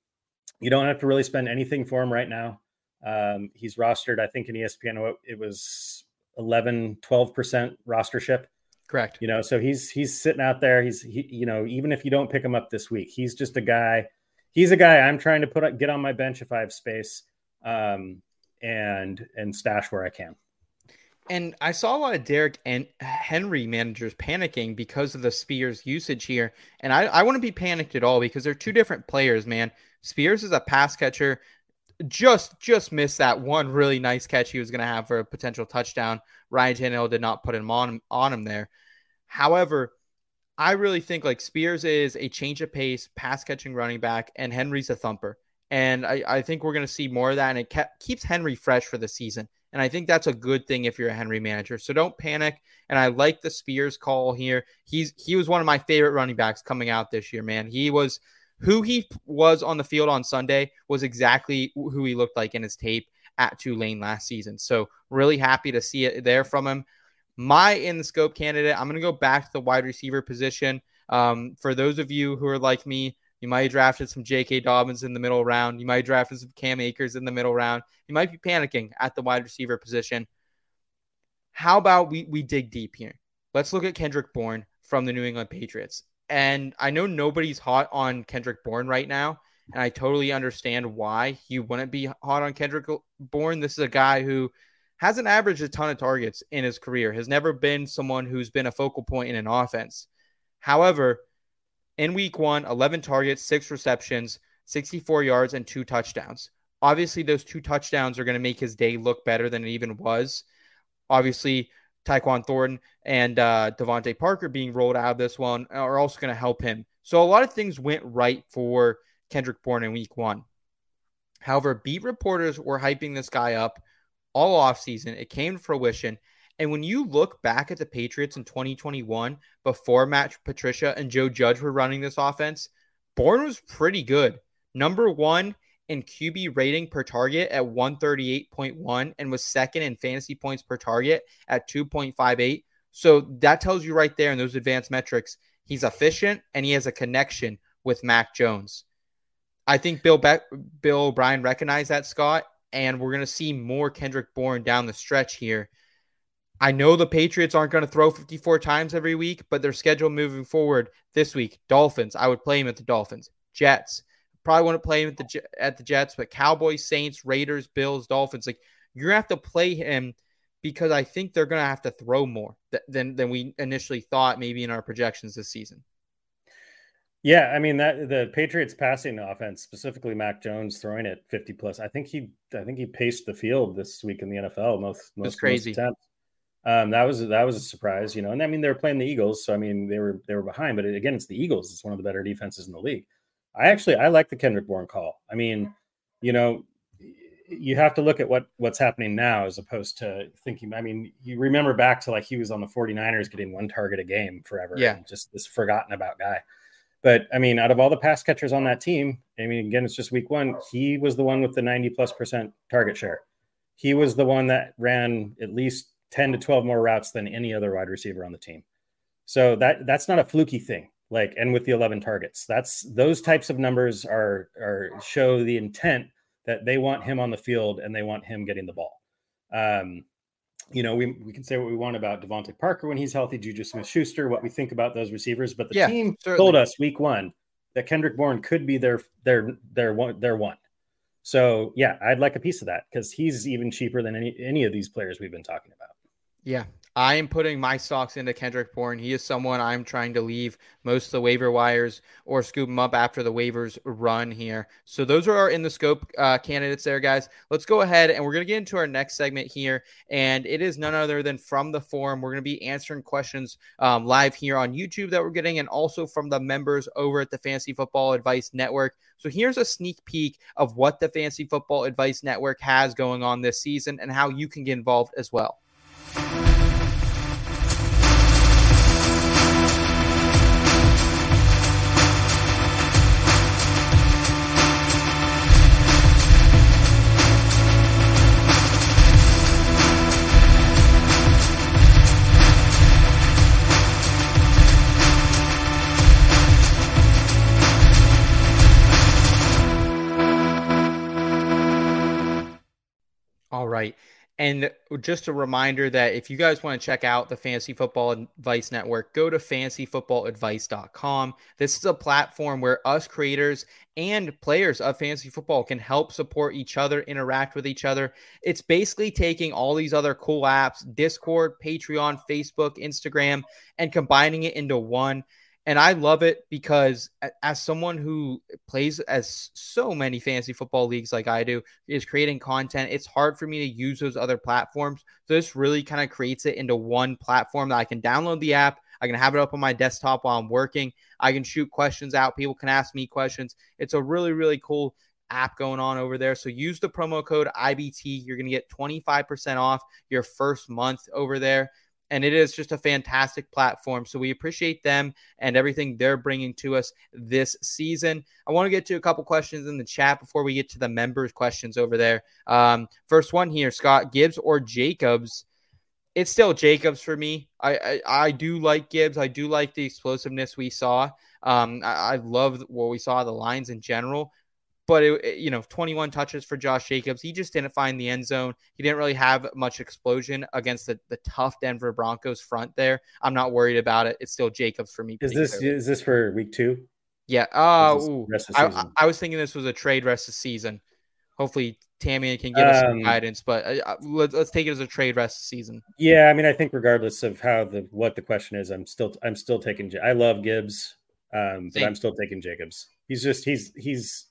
you don't have to really spend anything for him right now. Um, he's rostered, I think in ESPN, it was 11, 12% rostership. Correct. You know, so he's he's sitting out there. He's he, you know, even if you don't pick him up this week, he's just a guy. He's a guy I'm trying to put up, get on my bench if I have space, um, and and stash where I can. And I saw a lot of Derek and Henry managers panicking because of the Spears usage here. And I, I wouldn't be panicked at all because they're two different players, man. Spears is a pass catcher. Just just missed that one really nice catch he was to have for a potential touchdown. Ryan Tannehill did not put him on on him there. However, I really think like Spears is a change of pace, pass catching running back, and Henry's a thumper. And I, I think we're going to see more of that, and it kept, keeps Henry fresh for the season. And I think that's a good thing if you're a Henry manager. So don't panic. And I like the Spears call here. He's he was one of my favorite running backs coming out this year, man. He was who he was on the field on Sunday was exactly who he looked like in his tape at Tulane last season. So really happy to see it there from him. My in the scope candidate, I'm going to go back to the wide receiver position. Um, for those of you who are like me, you might have drafted some J.K. Dobbins in the middle round. You might have drafted some Cam Akers in the middle round. You might be panicking at the wide receiver position. How about we we dig deep here? Let's look at Kendrick Bourne from the New England Patriots. And I know nobody's hot on Kendrick Bourne right now, and I totally understand why you wouldn't be hot on Kendrick Bourne. This is a guy who hasn't averaged a ton of targets in his career, has never been someone who's been a focal point in an offense. However, in week one, 11 targets, six receptions, 64 yards, and two touchdowns. Obviously, those two touchdowns are going to make his day look better than it even was. Obviously, Tyquan Thornton and uh, DeVante Parker being rolled out of this one are also going to help him. So a lot of things went right for Kendrick Bourne in week one. However, beat reporters were hyping this guy up all offseason. It came to fruition. And when you look back at the Patriots in 2021, before Matt Patricia and Joe Judge were running this offense, Bourne was pretty good. Number one in QB rating per target at 138.1 and was second in fantasy points per target at 2.58. So that tells you right there in those advanced metrics, he's efficient and he has a connection with Mac Jones. I think Bill Be- Bill O'Brien recognized that, Scott, and we're going to see more Kendrick Bourne down the stretch here. I know the Patriots aren't going to throw 54 times every week, but their schedule moving forward this week, Dolphins, I would play him at the Dolphins. Jets, probably want to play him at the at the Jets, but Cowboys, Saints, Raiders, Bills, Dolphins, like you're going to have to play him because I think they're going to have to throw more th- than than we initially thought maybe in our projections this season. Yeah, I mean that the Patriots passing offense, specifically Mac Jones throwing it 50 plus. I think he I think he paced the field this week in the NFL most most, That's crazy. most attempts. Um, that was that was a surprise, you know. And I mean they were playing the Eagles, so I mean they were they were behind, but again it's the Eagles. It's one of the better defenses in the league. I actually I like the Kendrick Bourne call. I mean, you know, you have to look at what what's happening now as opposed to thinking. I mean, you remember back to like he was on the 49ers getting one target a game forever. Yeah. just this forgotten about guy. But I mean, out of all the pass catchers on that team, I mean, again, it's just week one. He was the one with the 90 plus percent target share. He was the one that ran at least 10 to 12 more routes than any other wide receiver on the team. So that that's not a fluky thing. Like, and with the 11 targets, that's those types of numbers are are show the intent that they want him on the field and they want him getting the ball. Um, you know, we, we can say what we want about DeVante Parker when he's healthy, Juju Smith Schuster, what we think about those receivers, but the Yeah, team certainly. told us week one that Kendrick Bourne could be their their their one their one. So yeah, I'd like a piece of that because he's even cheaper than any any of these players we've been talking about. Yeah. I am putting my stocks into Kendrick Bourne. He is someone I'm trying to leave most of the waiver wires or scoop him up after the waivers run here. So those are our in the scope uh, candidates there, guys. Let's go ahead and we're going to get into our next segment here. And it is none other than from the forum. We're going to be answering questions um, live here on YouTube that we're getting and also from the members over at the Fantasy Football Advice Network. So here's a sneak peek of what the Fantasy Football Advice Network has going on this season and how you can get involved as well. All right. And just a reminder that if you guys want to check out the Fantasy Football Advice Network, go to fantasyfootballadvice.com. This is a platform where us creators and players of fantasy football can help support each other, interact with each other. It's basically taking all these other cool apps, Discord, Patreon, Facebook, Instagram, and combining it into one and I love it because as someone who plays as so many fantasy football leagues like I do, is creating content. It's hard for me to use those other platforms. So this really kind of creates it into one platform that I can download the app. I can have it up on my desktop while I'm working. I can shoot questions out. People can ask me questions. It's a really, really cool app going on over there. So use the promo code IBT. You're going to get 25% off your first month over there and it is just a fantastic platform. So we appreciate them and everything they're bringing to us this season. I want to get to a couple questions in the chat before we get to the members' questions over there. Um, first one here, Scott Gibbs or Jacobs? It's still Jacobs for me. I, I I do like Gibbs. I do like the explosiveness we saw. Um, I, I love what we saw the lines in general. But it, it- you know, 21 touches for Josh Jacobs. He just didn't find the end zone. He didn't really have much explosion against the, the tough Denver Broncos front there. I'm not worried about it. It's still Jacobs for me. Is this is this for week two? Yeah. Oh, ooh. rest of the I, I, was thinking this was a trade rest of season. Hopefully, Tammy can give us some Um, guidance, but uh, uh, let's, let's take it as a trade rest of season. Yeah, I mean, I think regardless of how the what the question is, I'm still I'm still taking. I love Gibbs, um, but I'm still taking Jacobs. He's just he's he's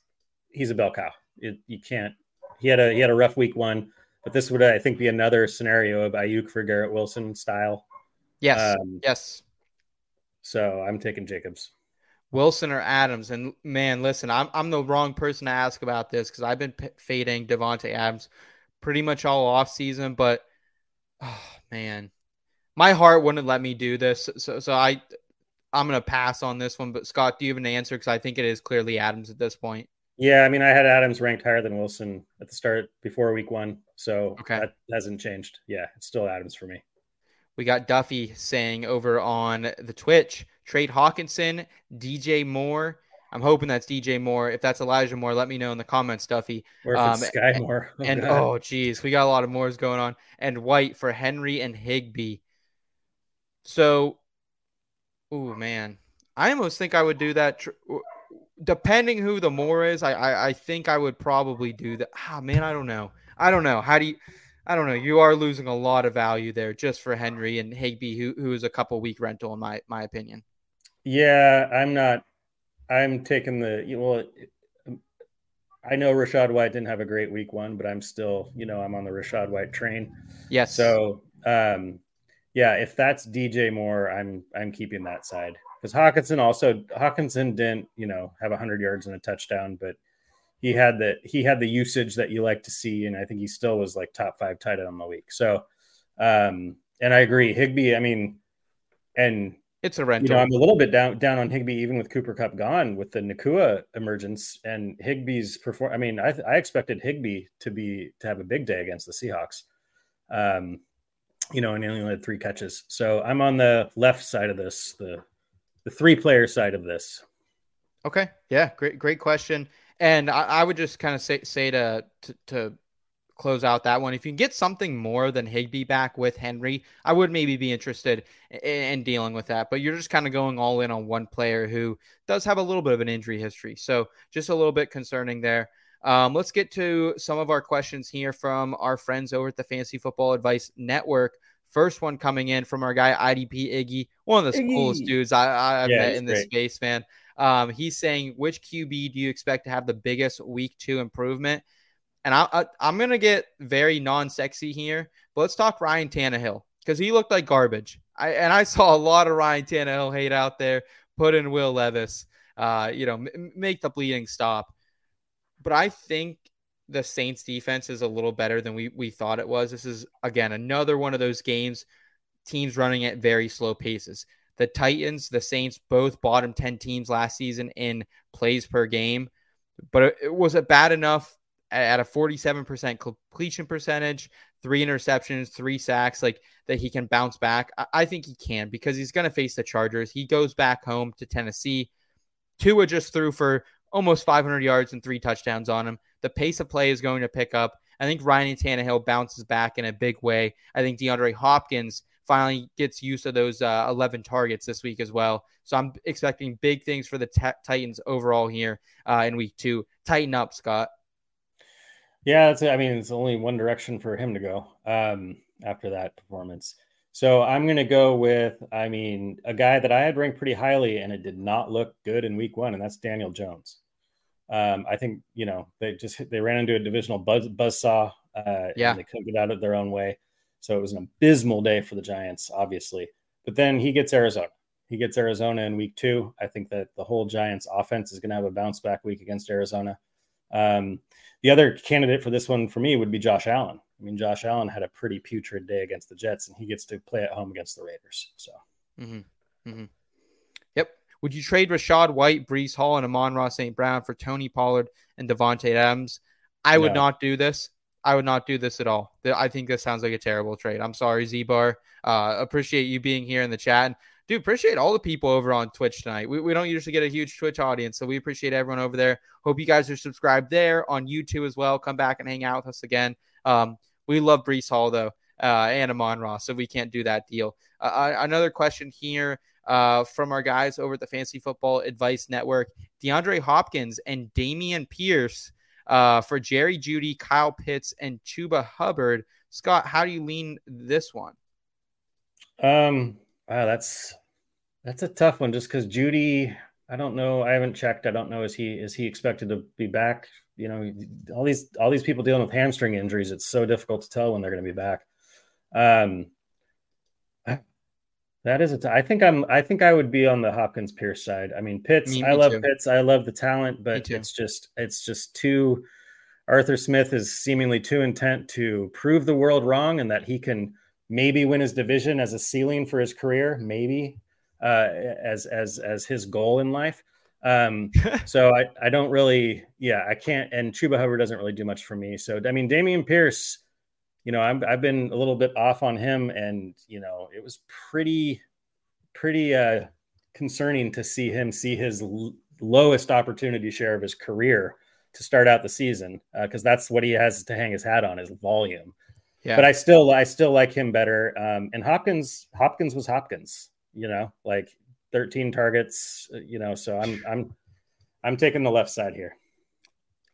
he's a bell cow. It, you can't. He had a he had a rough week one, but this would I think be another scenario of Aiyuk for Garrett Wilson style. Yes. Um, yes. So I'm taking Jacobs. Wilson or Adams. And man, listen, I'm I'm the wrong person to ask about this because I've been p- fading Davante Adams pretty much all off season. But oh man, my heart wouldn't let me do this. So so I I'm gonna pass on this one. But Scott, do you have an answer? Because I think it is clearly Adams at this point. Yeah, I mean, I had Adams ranked higher than Wilson at the start before week one, so Okay. that hasn't changed. Yeah, it's still Adams for me. We got Duffy saying over on the Twitch, trade Hockenson, DJ Moore. I'm hoping that's DJ Moore. If that's Elijah Moore, let me know in the comments, Duffy. Or if Um, it's Sky Moore. Oh, and God. oh, geez, we got a lot of Moores going on. And White for Henry and Higbee. So, oh man, I almost think I would do that. tr- Depending who the Moore is, I, I I think I would probably do that. Ah, man, I don't know. I don't know. How do you? I don't know. You are losing a lot of value there just for Henry and Higbee, who who is a couple week rental in my my opinion. Yeah, I'm not. I'm taking the well. I know Rachaad White didn't have a great week one, but I'm still, you know, I'm on the Rachaad White train. Yes. So, um, yeah, if that's DJ Moore, I'm I'm keeping that side because Hockenson also Hockenson didn't, you know, have 100 yards and a touchdown, but he had the he had the usage that you like to see, and I think he still was like top five tight end on the week. So, um, and I agree, Higbee. I mean, and it's a you rental. know, I'm a little bit down down on Higbee, even with Cooper Kupp gone with the Nacua emergence and Higbee's perform. I mean, I, I expected Higbee to be to have a big day against the Seahawks. Um, you know, and he only had three catches. So I'm on the left side of this, the the three player side of this. Okay. Yeah. Great. Great question. And I, I would just kind of say say to, to to close out that one. If you can get something more than Higbee back with Henry, I would maybe be interested in, in dealing with that. But you're just kind of going all in on one player who does have a little bit of an injury history, so just a little bit concerning there. Um, let's get to some of our questions here from our friends over at the Fantasy Football Advice Network. First one coming in from our guy IDP Iggy, one of the Iggy. coolest dudes I, I've Yeah, met he's in this great. space, man. Um, he's saying, which QB do you expect to have the biggest week two improvement? And I, I, I'm going to get very non sexy here, but let's talk Ryan Tannehill because he looked like garbage. I, and I saw a lot of Ryan Tannehill hate out there, put in Will Levis, uh, you know, m- make the bleeding stop. But I think the Saints defense is a little better than we, we thought it was. This is, again, another one of those games, teams running at very slow paces. The Titans, the Saints, both bottom 10 teams last season in plays per game. But it, was it bad enough at a 47% completion percentage, three interceptions, three sacks, like that he can bounce back? I, I think he can because he's going to face the Chargers. He goes back home to Tennessee. Tua just threw for almost 500 yards and three touchdowns on him. The pace of play is going to pick up. I think Ryan Tannehill bounces back in a big way. I think DeAndre Hopkins finally gets use of those uh, 11 targets this week as well. So I'm expecting big things for the t- Titans overall here uh, in week two. Tighten up, Scott. Yeah, it's, I mean, it's only one direction for him to go um, after that performance. So I'm going to go with, I mean, a guy that I had ranked pretty highly and it did not look good in week one, and that's Daniel Jones. Um, I think, you know, they just they ran into a divisional buzz, buzzsaw. Uh, Yeah. and they couldn't get out of their own way. So it was an abysmal day for the Giants, obviously. But then he gets Arizona. He gets Arizona in week two. I think that the whole Giants offense is going to have a bounce back week against Arizona. Um, the other candidate for this one for me would be Josh Allen. I mean, Josh Allen had a pretty putrid day against the Jets, and he gets to play at home against the Raiders. So Mm-hmm. Mm-hmm. Would you trade Rachaad White, Breece Hall, and Amon-Ra St. Brown for Tony Pollard and Davante Adams? I would No. not do this. I would not do this at all. I think this sounds like a terrible trade. I'm sorry, Z Bar. Uh, appreciate you being here in the chat. And, Dude, appreciate all the people over on Twitch tonight. We, we don't usually get a huge Twitch audience, so we appreciate everyone over there. Hope you guys are subscribed there on YouTube as well. Come back and hang out with us again. Um, we love Breece Hall, though, uh, and Amon-Ra, so we can't do that deal. Uh, another question here uh, from our guys over at the Fantasy Football Advice Network DeAndre Hopkins and Dameon Pierce uh, for Jerry Jeudy, Kyle Pitts, and Chuba Hubbard. Scott, how do you lean this one? Um, wow, that's that's a tough one. Just because Judy, I don't know. I haven't checked. I don't know. Is he is he expected to be back? You know, all these all these people dealing with hamstring injuries. It's so difficult to tell when they're going to be back. Um, that is a. T- I think I'm. I think I would be on the Hopkins Pierce side. I mean, Pitts. Me- I love too. Pitts. I love the talent, but it's just it's just too. Arthur Smith is seemingly too intent to prove the world wrong and that he can maybe win his division as a ceiling for his career, maybe uh, as as as his goal in life. Um, so I, I don't really, yeah, I can't. And Chuba Hubbard doesn't really do much for me. So I mean, Dameon Pierce, you know, I'm, I've been a little bit off on him, and you know, it was pretty, pretty uh, concerning to see him see his l- lowest opportunity share of his career to start out the season because that's what he has to hang his hat on is volume. Yeah. But I still, I still like him better. Um, and Hopkins, Hopkins was Hopkins. You know, like 13 targets. uh, You know, so I'm, I'm, I'm taking the left side here.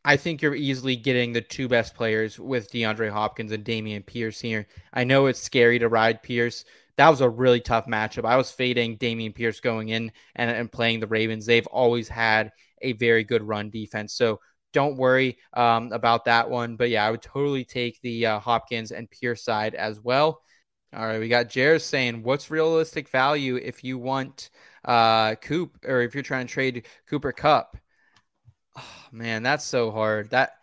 I think you're easily getting the two best players with DeAndre Hopkins and Dameon Pierce here. I know it's scary to ride Pierce. That was a really tough matchup. I was fading Dameon Pierce going in and, and playing the Ravens. They've always had a very good run defense. So don't worry um, about that one. But yeah, I would totally take the uh, Hopkins and Pierce side as well. All right, we got Jared saying, "What's realistic value if you want uh, Coop or if you're trying to trade Cooper Kupp?" Man, that's so hard. That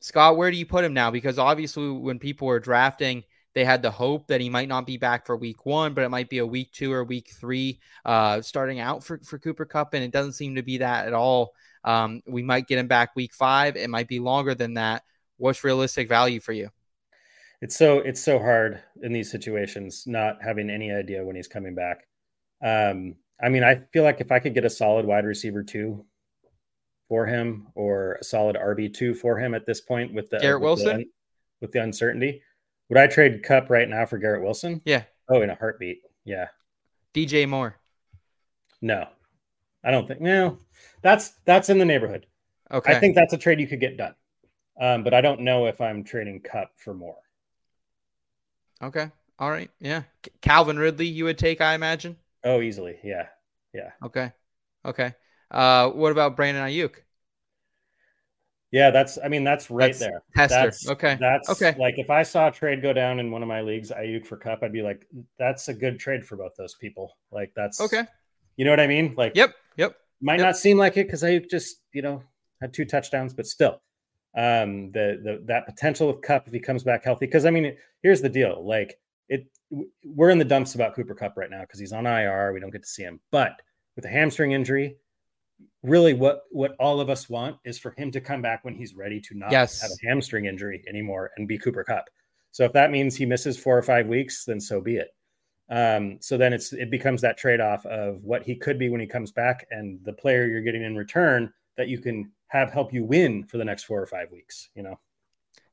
Scott, where do you put him now? Because obviously, when people were drafting, they had the hope that he might not be back for week one, but it might be a week two or week three uh, starting out for, for Cooper Kupp. And it doesn't seem to be that at all. Um, we might get him back week five. It might be longer than that. What's realistic value for you? It's so, it's so hard in these situations, not having any idea when he's coming back. Um, I mean, I feel like if I could get a solid wide receiver two for him or a solid RB two for him at this point with the Garrett with Wilson? un- with the uncertainty, would I trade Kupp right now for Garrett Wilson? Yeah, Oh, in a heartbeat. Yeah. DJ Moore. No, I don't think. No, that's that's in the neighborhood. Okay. I think that's a trade you could get done, um, but I don't know if I'm trading Kupp for Moore. Okay. All right. Yeah. Calvin Ridley, you would take, I imagine. Oh, easily. Yeah. Yeah. Okay. Okay. Uh, what about Brandon Aiyuk? Yeah, that's. I mean, that's right That's there. Tester. That's okay. That's Okay. Like if I saw a trade go down in one of my leagues, Aiyuk for Kupp, I'd be like, that's a good trade for both those people. Like that's Okay. You know what I mean? Like, Yep. Yep. might Yep. not seem like it because Aiyuk just you know had two touchdowns, but still, um, the the that potential of Kupp if he comes back healthy. Because I mean, here's the deal: like it, we're in the dumps about Cooper Kupp right now because he's on IR. We don't get to see him, but with a hamstring injury, really what what all of us want is for him to come back when he's ready to not Yes. have a hamstring injury anymore and be Cooper Kupp. So if that means he misses four or five weeks, then so be it. Um, so then it's it becomes that trade-off of what he could be when he comes back and the player you're getting in return that you can have help you win for the next four or five weeks, you know.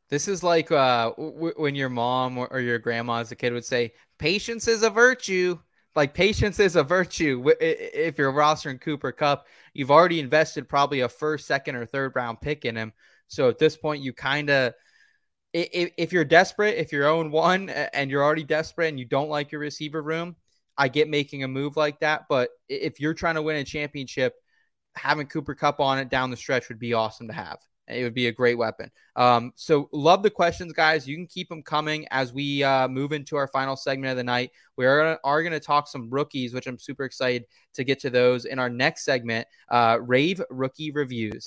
This is like uh, w- when your mom or, or your grandma as a kid would say, "Patience is a virtue." Like patience is a virtue. If you're rostering Cooper Kupp, you've already invested probably a first, second, or third round pick in him. So at this point, you kind of, if, you're desperate, if you're 0 one and you're already desperate and you don't like your receiver room, I get making a move like that. But if you're trying to win a championship, having Cooper Kupp on it down the stretch would be awesome to have. It would be a great weapon. Um, so love the questions, guys. You can keep them coming as we uh, move into our final segment of the night. We are gonna, are going to talk some rookies, which I'm super excited to get to those in our next segment. Uh, rave rookie reviews.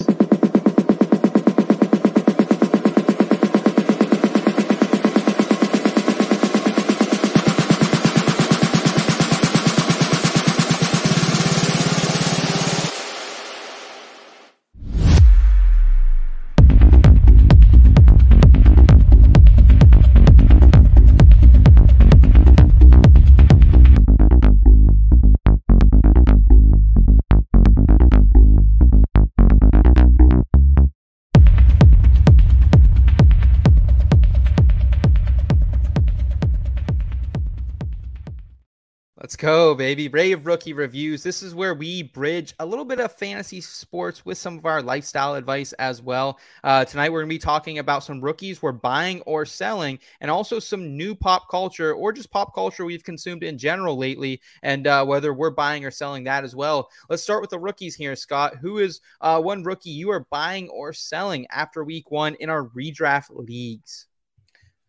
Go, baby. Rave rookie reviews. This is where we bridge a little bit of fantasy sports with some of our lifestyle advice as well. Uh, tonight, we're going to be talking about some rookies we're buying or selling, and also some new pop culture or just pop culture we've consumed in general lately, and uh, whether we're buying or selling that as well. Let's start with the rookies here, Scott. Who is uh, one rookie you are buying or selling after week one in our redraft leagues?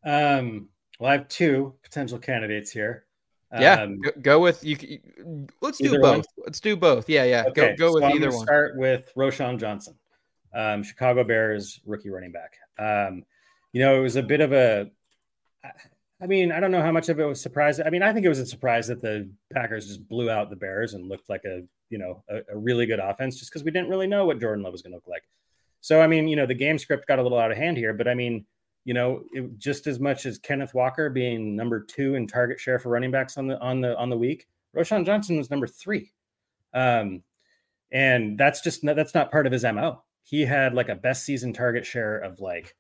Um, well, I have two potential candidates here. Yeah, Um, go, go with you. Let's do both. one? Let's do both. Yeah, yeah. Okay, go go with I'm either one. Start with Roschon Johnson, um, Chicago Bears rookie running back. Um, you know, it was a bit of a. I mean, I don't know how much of it was surprise. I mean, I think it was a surprise that the Packers just blew out the Bears and looked like a you know a, a really good offense, just because we didn't really know what Jordan Love was going to look like. So I mean, you know, the game script got a little out of hand here, but I mean, you know, it, just as much as Kenneth Walker being number two in target share for running backs on the on the on the week, Roschon Johnson was number three, um, and that's just that's not part of his mo. He had like a best season target share of like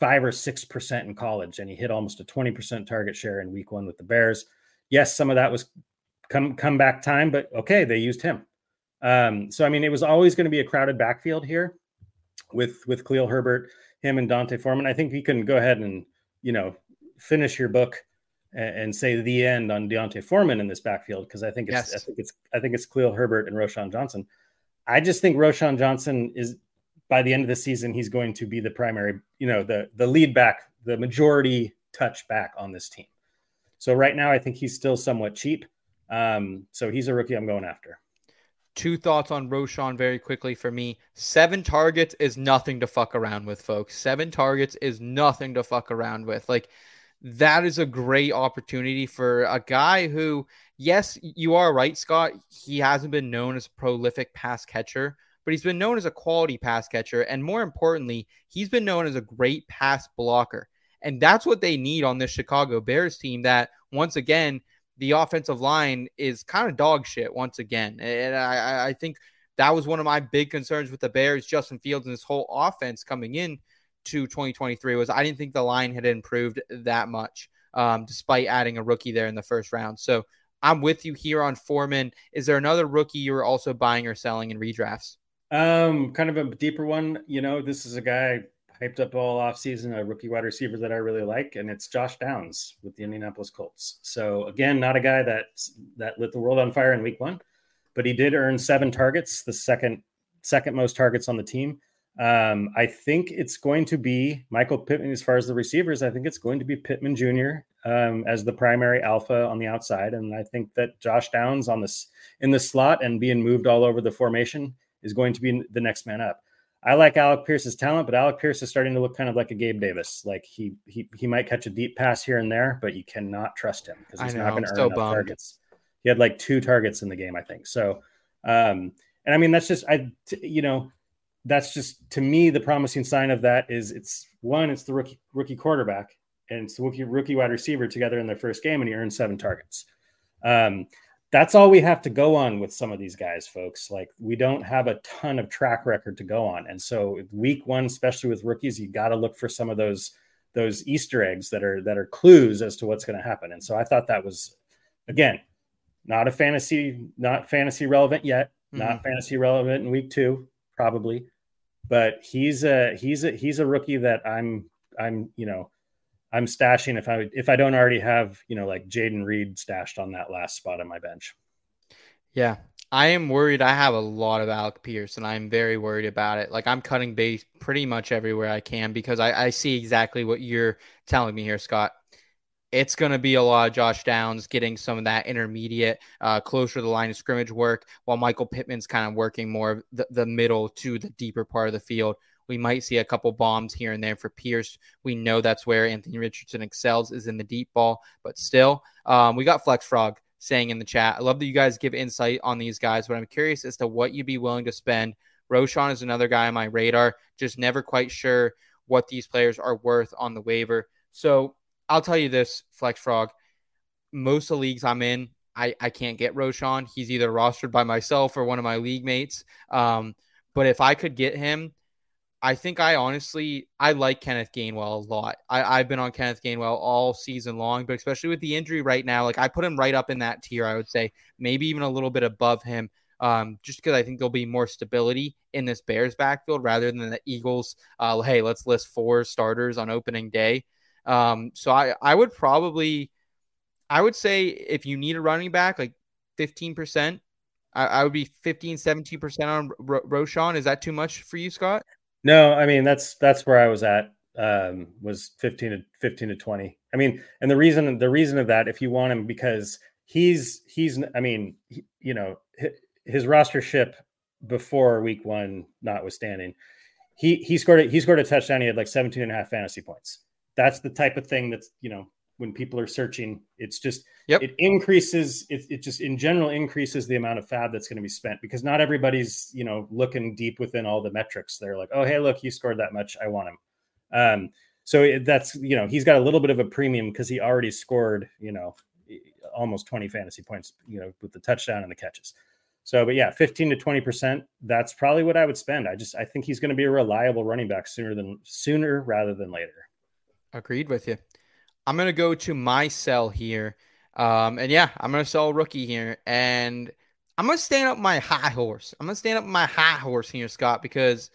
five or six percent in college, and he hit almost a twenty percent target share in week one with the Bears. Yes, some of that was come come back time, but okay, they used him. Um, so I mean, it was always going to be a crowded backfield here with with Khalil Herbert, him and D'Onta Foreman. I think you can go ahead and you know finish your book and, and say the end on D'Onta Foreman in this backfield because I think it's Yes. I think it's I think it's Khalil Herbert and Roschon Johnson. I just think Roschon Johnson is by the end of the season he's going to be the primary, you know, the the lead back, the majority touch back on this team. So right now I think he's still somewhat cheap. Um, so he's a rookie I'm going after. Two thoughts on Roschon very quickly for me. Seven targets is nothing to fuck around with, folks. Seven targets is nothing to fuck around with. Like, that is a great opportunity for a guy who, yes, you are right, Scott. He hasn't been known as a prolific pass catcher, but he's been known as a quality pass catcher. And more importantly, he's been known as a great pass blocker. And that's what they need on this Chicago Bears team that, once again, the offensive line is kind of dog shit once again. And I, I- think that was one of my big concerns with the Bears, Justin Fields, and this whole offense coming in to 2023 was I didn't think the line had improved that much, um, despite adding a rookie there in the first round. So I'm with you here on Foreman. Is there another rookie you were also buying or selling in redrafts? Um, kind of a deeper one. You know, this is a guy hyped up all offseason, a rookie wide receiver that I really like, and it's Josh Downs with the Indianapolis Colts. So again, not a guy that that lit the world on fire in week one, but he did earn seven targets, the second second most targets on the team. Um, I think it's going to be Michael Pittman as far as the receivers. I think it's going to be Pittman Jr. Um, as the primary alpha on the outside, and I think that Josh Downs on this in the slot and being moved all over the formation is going to be the next man up. I like Alec Pierce's talent, but Alec Pierce is starting to look kind of like a Gabe Davis. Like he he he might catch a deep pass here and there, but you cannot trust him because he's know, not going to so earn enough bummed. targets. He had like two targets in the game, I think. So, um, and I mean that's just I t- you know that's just to me the promising sign of that is it's one it's the rookie rookie quarterback and it's the rookie rookie wide receiver together in their first game and he earned seven targets. Um, that's all we have to go on with some of these guys, folks. Like we don't have a ton of track record to go on, and so week one, especially with rookies, you got to look for some of those those Easter eggs that are that are clues as to what's going to happen. And so I thought that was again not a fantasy, not fantasy relevant yet, mm-hmm. not fantasy relevant in week two, probably, but he's a he's a he's a rookie that I'm I'm you know I'm stashing if I if I don't already have you know like Jayden Reed stashed on that last spot on my bench. Yeah. I am worried. I have a lot of Alec Pierce, and I'm very worried about it. Like I'm cutting base pretty much everywhere I can because I, I see exactly what you're telling me here, Scott. It's going to be a lot of Josh Downs getting some of that intermediate, uh, closer to the line of scrimmage work, while Michael Pittman's kind of working more of the, the middle to the deeper part of the field. We might see a couple bombs here and there for Pierce. We know that's where Anthony Richardson excels is in the deep ball, but still, um, we got Flex Frog saying in the chat. I love that you guys give insight on these guys, but I'm curious as to what you'd be willing to spend. Roschon is another guy on my radar, just never quite sure what these players are worth on the waiver. So I'll tell you this, Flex Frog. Most of the leagues I'm in, I, I can't get Roschon. He's either rostered by myself or one of my league mates. Um, but if I could get him, I think I honestly I like Kenneth Gainwell a lot. I, I've been on Kenneth Gainwell all season long, but especially with the injury right now, like I put him right up in that tier. I would say maybe even a little bit above him, um, just because I think there'll be more stability in this Bears backfield rather than the Eagles. Uh, hey, let's list four starters on opening day. Um, so I I would probably I would say if you need a running back, like fifteen percent. I, would be 15, 17% on Ro- Roschon. Is that too much for you, Scott? No, I mean that's that's where I was at. Um, was fifteen to fifteen to twenty. I mean, and the reason the reason of that, if you want him, because he's he's I mean, he, you know, his, his rostership before week one, notwithstanding, he he scored a, he scored a touchdown. He had like 17 and a half fantasy points. That's the type of thing that's you know when people are searching. It's just Yep. it increases it, it just in general increases the amount of FAAB that's going to be spent because not everybody's you know looking deep within all the metrics. They're like, oh hey, look, he scored that much, I want him. Um, so it, that's you know he's got a little bit of a premium because he already scored you know almost 20 fantasy points you know with the touchdown and the catches. So, but yeah, 15 to 20 percent. That's probably what I would spend. I just I think he's going to be a reliable running back sooner than sooner rather than later. Agreed with you. I'm gonna go to my sell here, um, and yeah, I'm gonna sell rookie here, and I'm gonna stand up my high horse. I'm gonna stand up my high horse here, Scott, because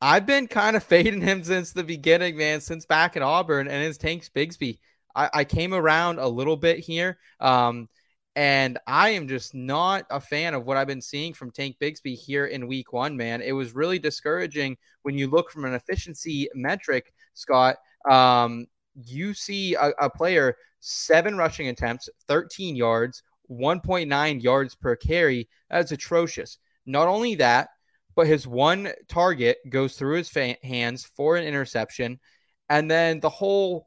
I've been kind of fading him since the beginning, man, since back at Auburn, and his Tanks Bigsby. I, I came around a little bit here, um, and I am just not a fan of what I've been seeing from Tank Bigsby here in Week One, man. It was really discouraging when you look from an efficiency metric, Scott. Um, you see a, a player seven rushing attempts, 13 yards, 1.9 yards per carry. That's atrocious. Not only that, but his one target goes through his fa- hands for an interception. And then the whole,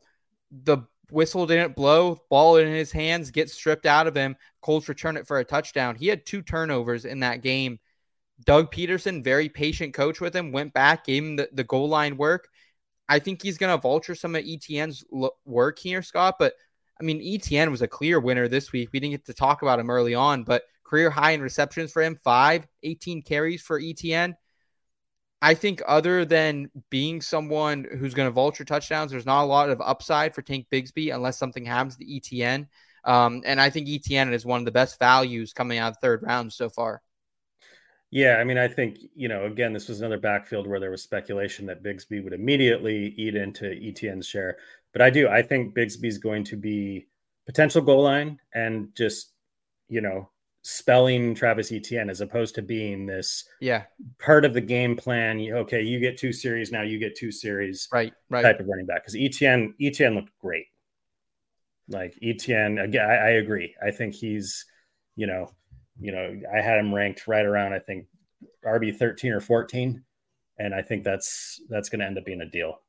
the whistle didn't blow, ball in his hands gets stripped out of him. Colts return it for a touchdown. He had two turnovers in that game. Doug Pederson, very patient coach with him, went back, gave him the, the goal line work. I think he's going to vulture some of Etienne's work here, Scott. But I mean, Etienne was a clear winner this week. We didn't get to talk about him early on, but career high in receptions for him, five, 18 carries for Etienne. I think other than being someone who's going to vulture touchdowns, there's not a lot of upside for Tank Bigsby unless something happens to Etienne. Um, and I think Etienne is one of the best values coming out of third round so far. Yeah, I mean, I think you know, again, this was another backfield where there was speculation that Bigsby would immediately eat into Etienne's share, but I do. I think Bigsby's going to be potential goal line and just you know spelling Travis Etienne as opposed to being this Yeah, part of the game plan. Okay, you get two series now. You get two series right, right. type of running back because Etienne Etienne looked great. Like Etienne, again, I, I agree. I think he's, you know, you know, I had him ranked right around I think RB thirteen or fourteen, and I think that's that's going to end up being a deal.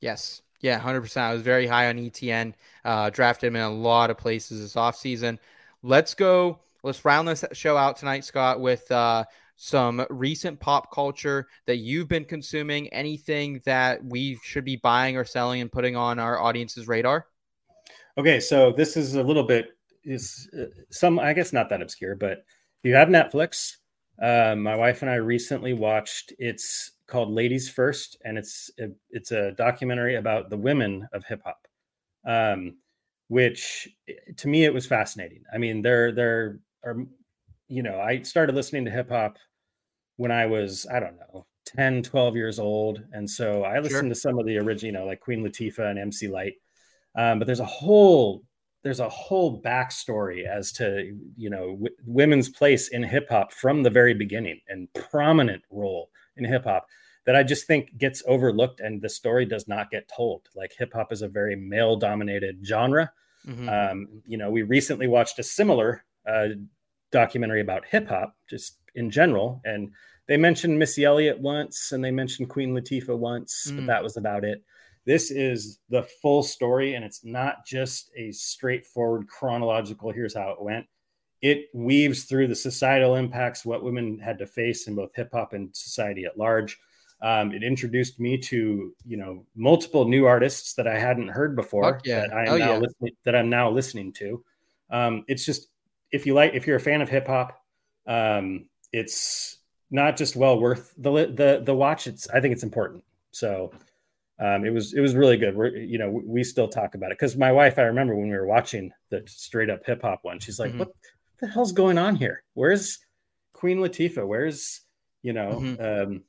Yes. Yeah, 100%. I was very high on Etienne. Uh, drafted him in a lot of places this offseason. Let's go. Let's round this show out tonight, Scott, with uh, some recent pop culture that you've been consuming. Anything that we should be buying or selling and putting on our audience's radar? Okay, so this is a little bit is uh, some I guess not that obscure, but if you have Netflix, uh, my wife and I recently watched. It's called Ladies First, and it's a, it's a documentary about the women of hip hop, um, which to me it was fascinating. I mean, there there are you know I started listening to hip hop when I was I don't know 10, 12 years old, and so I listened to some of the original, you know, like Queen Latifah and MC Lyte. Um, but there's a whole there's a whole backstory as to you know w- women's place in hip hop from the very beginning and prominent role in hip hop that I just think gets overlooked and the story does not get told. Like hip hop is a very male dominated genre. Mhm. Um, you know, we recently watched a similar uh, documentary about hip hop, just in general, and they mentioned Missy Elliott once and they mentioned Queen Latifah once, but Mm. that was about it. This is the full story, and it's not just a straightforward chronological. Here's how it went. It weaves through the societal impacts, what women had to face in both hip hop and society at large. Um, it introduced me to you know multiple new artists that I hadn't heard before yeah. that I am Hell now yeah. listening that I'm now listening to. Um, it's just if you like if you're a fan of hip hop, um, it's not just well worth the the the watch. It's I think it's important. So um, it was it was really good. We're you know we, we still talk about it because my wife I remember when we were watching the straight up hip hop one, she's like, Mhm. "What the hell's going on here? Where's Queen Latifah? Where's you know Mhm. um,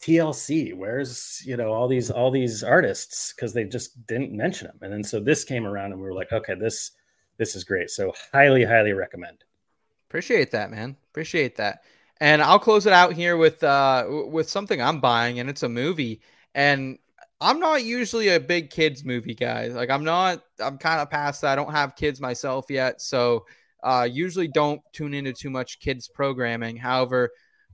TLC? Where's you know all these all these artists because they just didn't mention them. And then so this came around and we were like, okay, this this is great. So highly highly recommend. Appreciate that, man. Appreciate that. And I'll close it out here with uh with something I'm buying, and it's a movie. And I'm not usually a big kids movie guy. Like I'm not. I'm kind of past that. I don't have kids myself yet, so uh, usually don't tune into too much kids programming. However,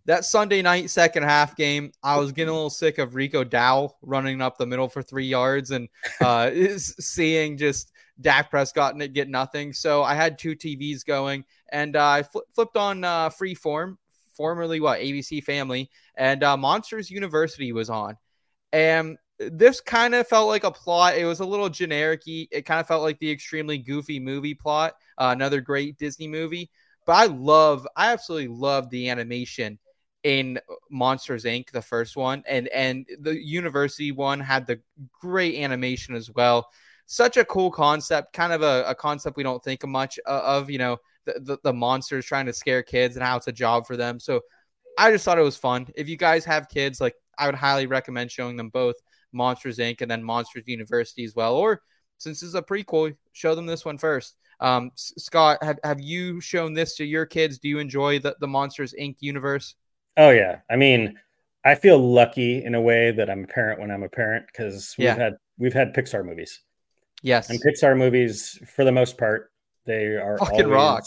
that Sunday night second half game, I was getting a little sick of Rico Dowdle running up the middle for three yards and uh, seeing just Dak Prescott and it get nothing. So I had two TVs going and uh, I fl- flipped on uh, Freeform, formerly what ABC Family, and uh, Monsters University was on. And this kind of felt like a plot. It was a little generic It kind of felt like the extremely goofy movie plot, uh, another great Disney movie. But I love, I absolutely love the animation in Monsters Inc. the first one, and and the University one had the great animation as well. Such a cool concept, kind of a, a concept we don't think much uh, of. You know, the, the the monsters trying to scare kids and how it's a job for them. So I just thought it was fun. If you guys have kids, like I would highly recommend showing them both Monsters Inc. and then Monsters University as well. Or since this is a prequel, show them this one first. Um, Scott, have, have you shown this to your kids? Do you enjoy the, the Monsters Inc. universe? Oh yeah. I mean, I feel lucky in a way that I'm a parent when I'm a parent because we've yeah. had we've had Pixar movies. Yes. And Pixar movies, for the most part, they are fucking always, rock.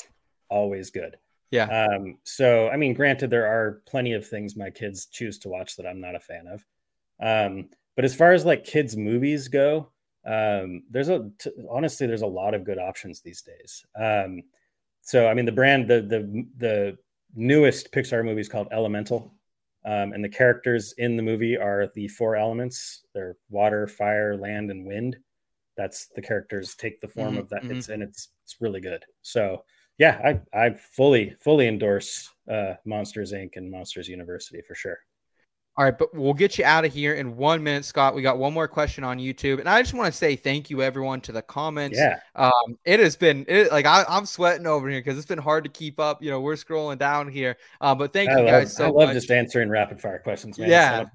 Always good. Yeah. Um, so I mean, granted, there are plenty of things my kids choose to watch that I'm not a fan of. Um, but as far as like kids movies go, um, there's a t- honestly there's a lot of good options these days. Um, so I mean the brand the the the newest Pixar movie is called Elemental, um, and the characters in the movie are the four elements: they're water, fire, land, and wind. That's the characters take the form mm-hmm, of that. Mm-hmm. It's and it's it's really good. So yeah, I I fully fully endorse uh, Monsters Inc. and Monsters University for sure. All right, but we'll get you out of here in one minute, Scott. We got one more question on YouTube, and I just want to say thank you, everyone, to the comments. Yeah, um, it has been it, like I, am sweating over here because it's been hard to keep up. You know, we're scrolling down here, uh, but thank I you guys so I love much. just answering rapid fire questions, man. Yeah,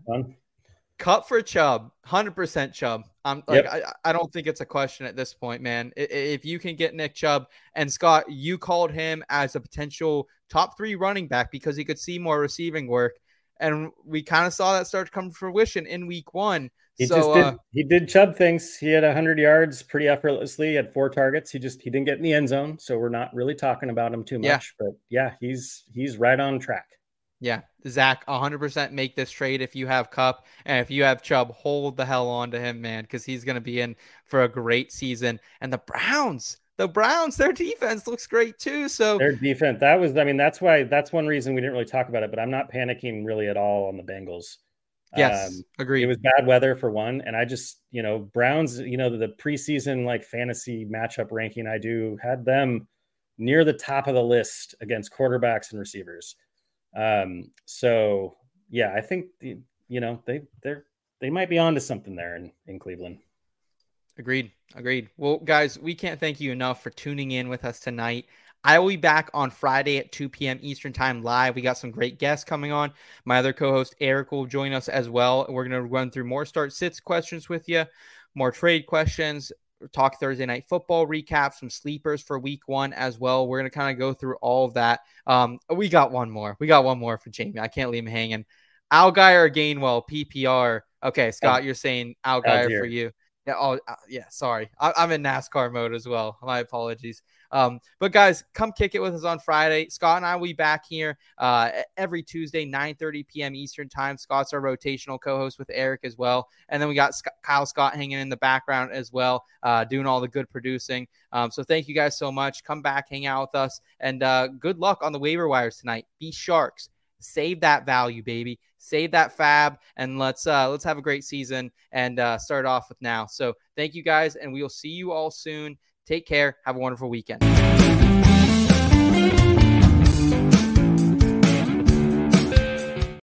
cut for Chubb, hundred percent Chubb. I'm like yep. I, I don't think it's a question at this point, man. If you can get Nick Chubb and Scott, you called him as a potential top three running back because he could see more receiving work and we kind of saw that start to come to fruition in week one. He so, just did. Uh, he did Chubb things. He had hundred yards pretty effortlessly. He had four targets. He just he didn't get in the end zone, so we're not really talking about him too much. Yeah. But yeah, he's he's right on track. Yeah, Zach, 100% make this trade if you have Kupp and if you have Chubb, hold the hell on to him, man, because he's going to be in for a great season. And the Browns, the Browns, their defense looks great too. So their defense, that was, I mean, that's why that's one reason we didn't really talk about it. But I'm not panicking really at all on the Bengals. Yes, um, agree. It was bad weather for one, and I just, you know, Browns, you know, the preseason like fantasy matchup ranking I do had them near the top of the list against quarterbacks and receivers. Um, so yeah, I think the, you know they they're they might be onto something there in in Cleveland. Agreed. Agreed. Well, guys, we can't thank you enough for tuning in with us tonight. I will be back on Friday at 2 p.m. Eastern Time live. We got some great guests coming on. My other co host, Eric, will join us as well. We're going to run through more start sits questions with you, more trade questions, talk Thursday night football recap, some sleepers for week one as well. We're going to kind of go through all of that. Um, we got one more. We got one more for Jamie. I can't leave him hanging. Allgeier Gainwell, PPR. Okay, Scott, you're saying Allgeier for you. Yeah. Oh, uh, yeah. Sorry, I, am in NASCAR mode as well. My apologies. Um, but guys, come kick it with us on Friday. Scott and I will be back here uh, every Tuesday, 9:30 p.m. Eastern time. Scott's our rotational co-host with Eric as well, and then we got Sc- Kyle Scott hanging in the background as well, uh, doing all the good producing. Um, so thank you guys so much. Come back, hang out with us, and uh, good luck on the waiver wires tonight. Be sharks. Save that value, baby. Save that FAAB, and let's uh, let's have a great season and uh, start off with now. So thank you guys, and we will see you all soon. Take care. Have a wonderful weekend.